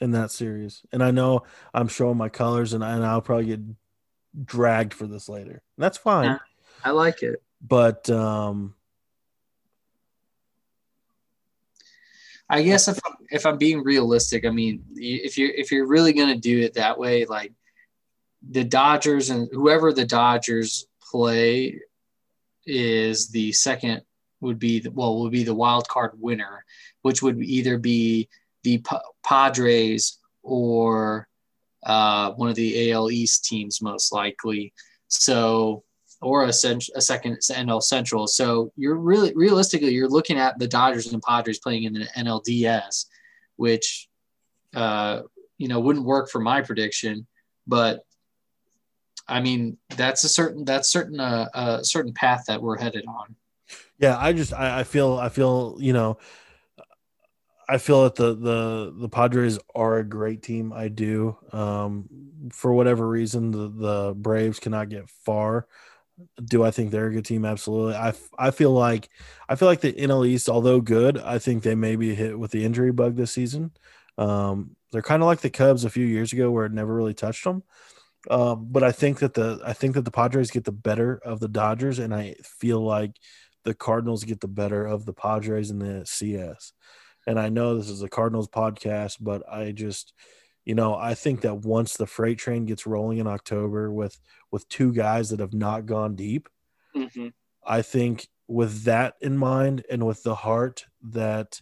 in that series. And I know I'm showing my colors and, I, and I'll probably get dragged for this later. That's fine. Yeah. I like it. But um I guess if I'm, if I'm being realistic, I mean, if you're if you're really gonna do it that way, like the Dodgers and whoever the Dodgers play is the second would be the, well would be the wild card winner, which would either be the Pa- Padres or uh, one of the AL East teams most likely. So or a, cent- a second NL Central. So you're really realistically you're looking at the Dodgers and Padres playing in the NLDS, which uh, you know, wouldn't work for my prediction, but I mean, that's a certain that's certain uh, a certain path that we're headed on. Yeah, I just I, I feel I feel you know I feel that the the the Padres are a great team. I do. Um, for whatever reason, the the Braves cannot get far. Do I think they're a good team? Absolutely. I I feel like I feel like the NL East, although good, I think they may be hit with the injury bug this season. Um, they're kind of like the Cubs a few years ago, where it never really touched them. Um, but I think that the I think that the Padres get the better of the Dodgers, and I feel like the Cardinals get the better of the Padres in the CS. And I know this is a Cardinals podcast, but I just, you know, I think that once the freight train gets rolling in October with with two guys that have not gone deep, Mm-hmm. I think with that in mind and with the heart that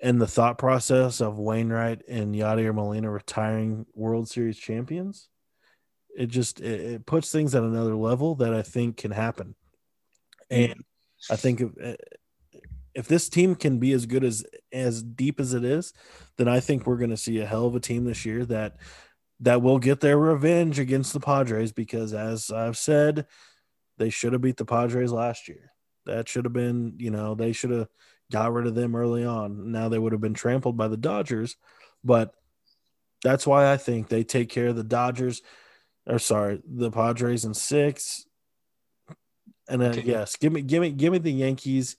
and the thought process of Wainwright and Yadier Molina retiring World Series champions, it just it, it puts things at another level that I think can happen. And I think if, eh, if this team can be as good as as deep as it is, then I think we're going to see a hell of a team this year that that will get their revenge against the Padres because as I've said, they should have beat the Padres last year. That should have been, you know, they should have got rid of them early on. Now they would have been trampled by the Dodgers, but that's why I think they take care of the Dodgers or sorry, the Padres in 6. And then Okay. yes, give me give me give me the Yankees.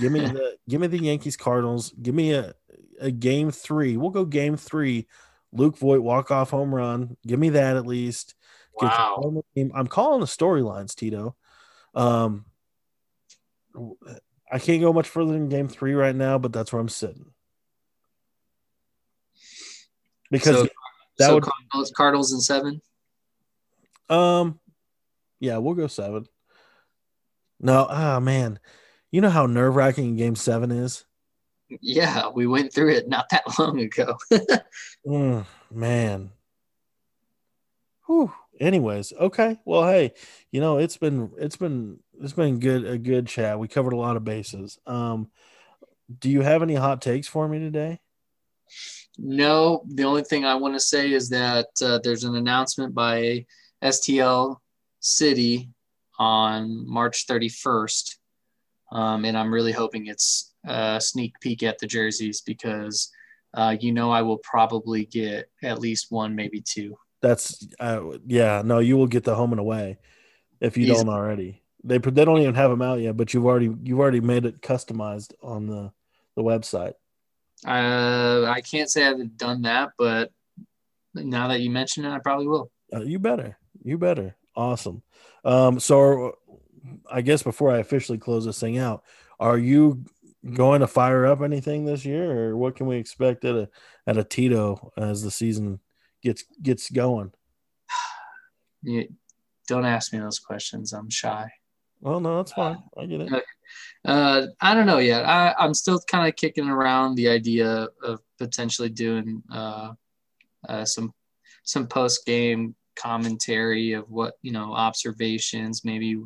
Give me the give me the Yankees Cardinals. Give me a, a game 3. We'll go game 3. Luke Voit walk off home run. Give me that at least. Wow. I'm calling the storylines, Tito. Um, I can't go much further than game three right now, but that's where I'm sitting. Because so, that so would- Cardinals, Cardinals in seven. um, yeah, we'll go seven. No, ah man, you know how nerve wracking game seven is. Yeah, we went through it not that long ago. Mm, man. Whew. Anyways, okay. Well, hey, you know it's been it's been it's been good a good chat. We covered a lot of bases. Um, do you have any hot takes for me today? No, the only thing I want to say is that uh, there's an announcement by STL City on March 31st. Um, and I'm really hoping it's a sneak peek at the jerseys because uh, you know I will probably get at least one, maybe two. That's uh, yeah. No, you will get the home and away if you Easy. don't already. They they don't even have them out yet, but you've already you've already made it customized on the the website. Uh, I can't say I've done that, but now that you mention it, I probably will. Uh, you better. You better. Awesome. Um, so I guess before I officially close this thing out, are you going to fire up anything this year, or what can we expect at a at a Tito as the season gets gets going? You, don't ask me those questions. I'm shy. Well, no, that's fine. I get it. Uh, I don't know yet. I, I'm still kind of kicking around the idea of potentially doing uh, uh, some some post game commentary of what you know observations, maybe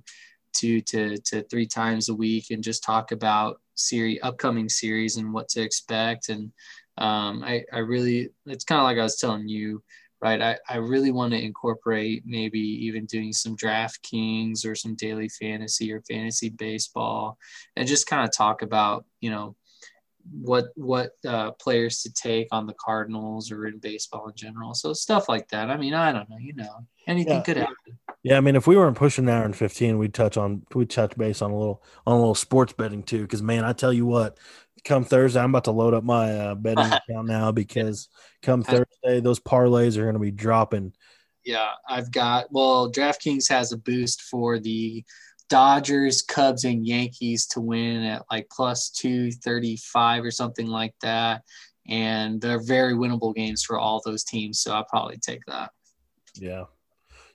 two to to three times a week, and just talk about series upcoming series and what to expect. And um, I I really it's kind of like I was telling you. Right, I, I really want to incorporate maybe even doing some DraftKings or some daily fantasy or fantasy baseball, and just kind of talk about you know what what uh, players to take on the Cardinals or in baseball in general. So stuff like that. I mean, I don't know. You know, anything Yeah. could happen. Yeah, I mean, if we weren't pushing an hour and fifteen, we'd touch on we'd touch base on a little on a little sports betting too. Because man, I tell you what, come Thursday, I'm about to load up my uh, betting account now because come Thursday, those parlays are going to be dropping. Yeah, I've got. Well, DraftKings has a boost for the Dodgers, Cubs, and Yankees to win at like plus two thirty five or something like that. And they're very winnable games for all those teams. So I'll probably take that. Yeah,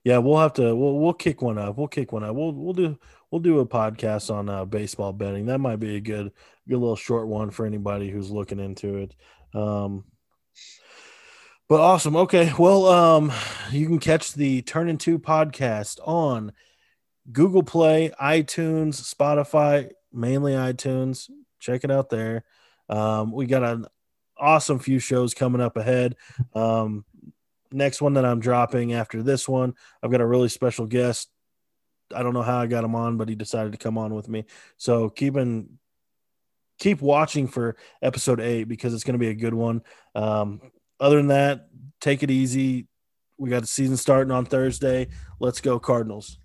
yeah, we'll have to we'll we'll kick one up. We'll kick one up. We'll we'll do we'll do a podcast on uh, baseball betting. That might be a good good little short one for anybody who's looking into it. Um, but awesome. Okay, well, um, you can catch the Turn Into podcast on Google Play, iTunes, Spotify, mainly iTunes. Check it out there. Um, we got an awesome few shows coming up ahead. Um, next one that I'm dropping after this one, I've got a really special guest. I don't know how I got him on, but he decided to come on with me. So keeping keep watching for episode eight because it's going to be a good one. Um, other than that, take it easy. We got the season starting on Thursday. Let's go Cardinals.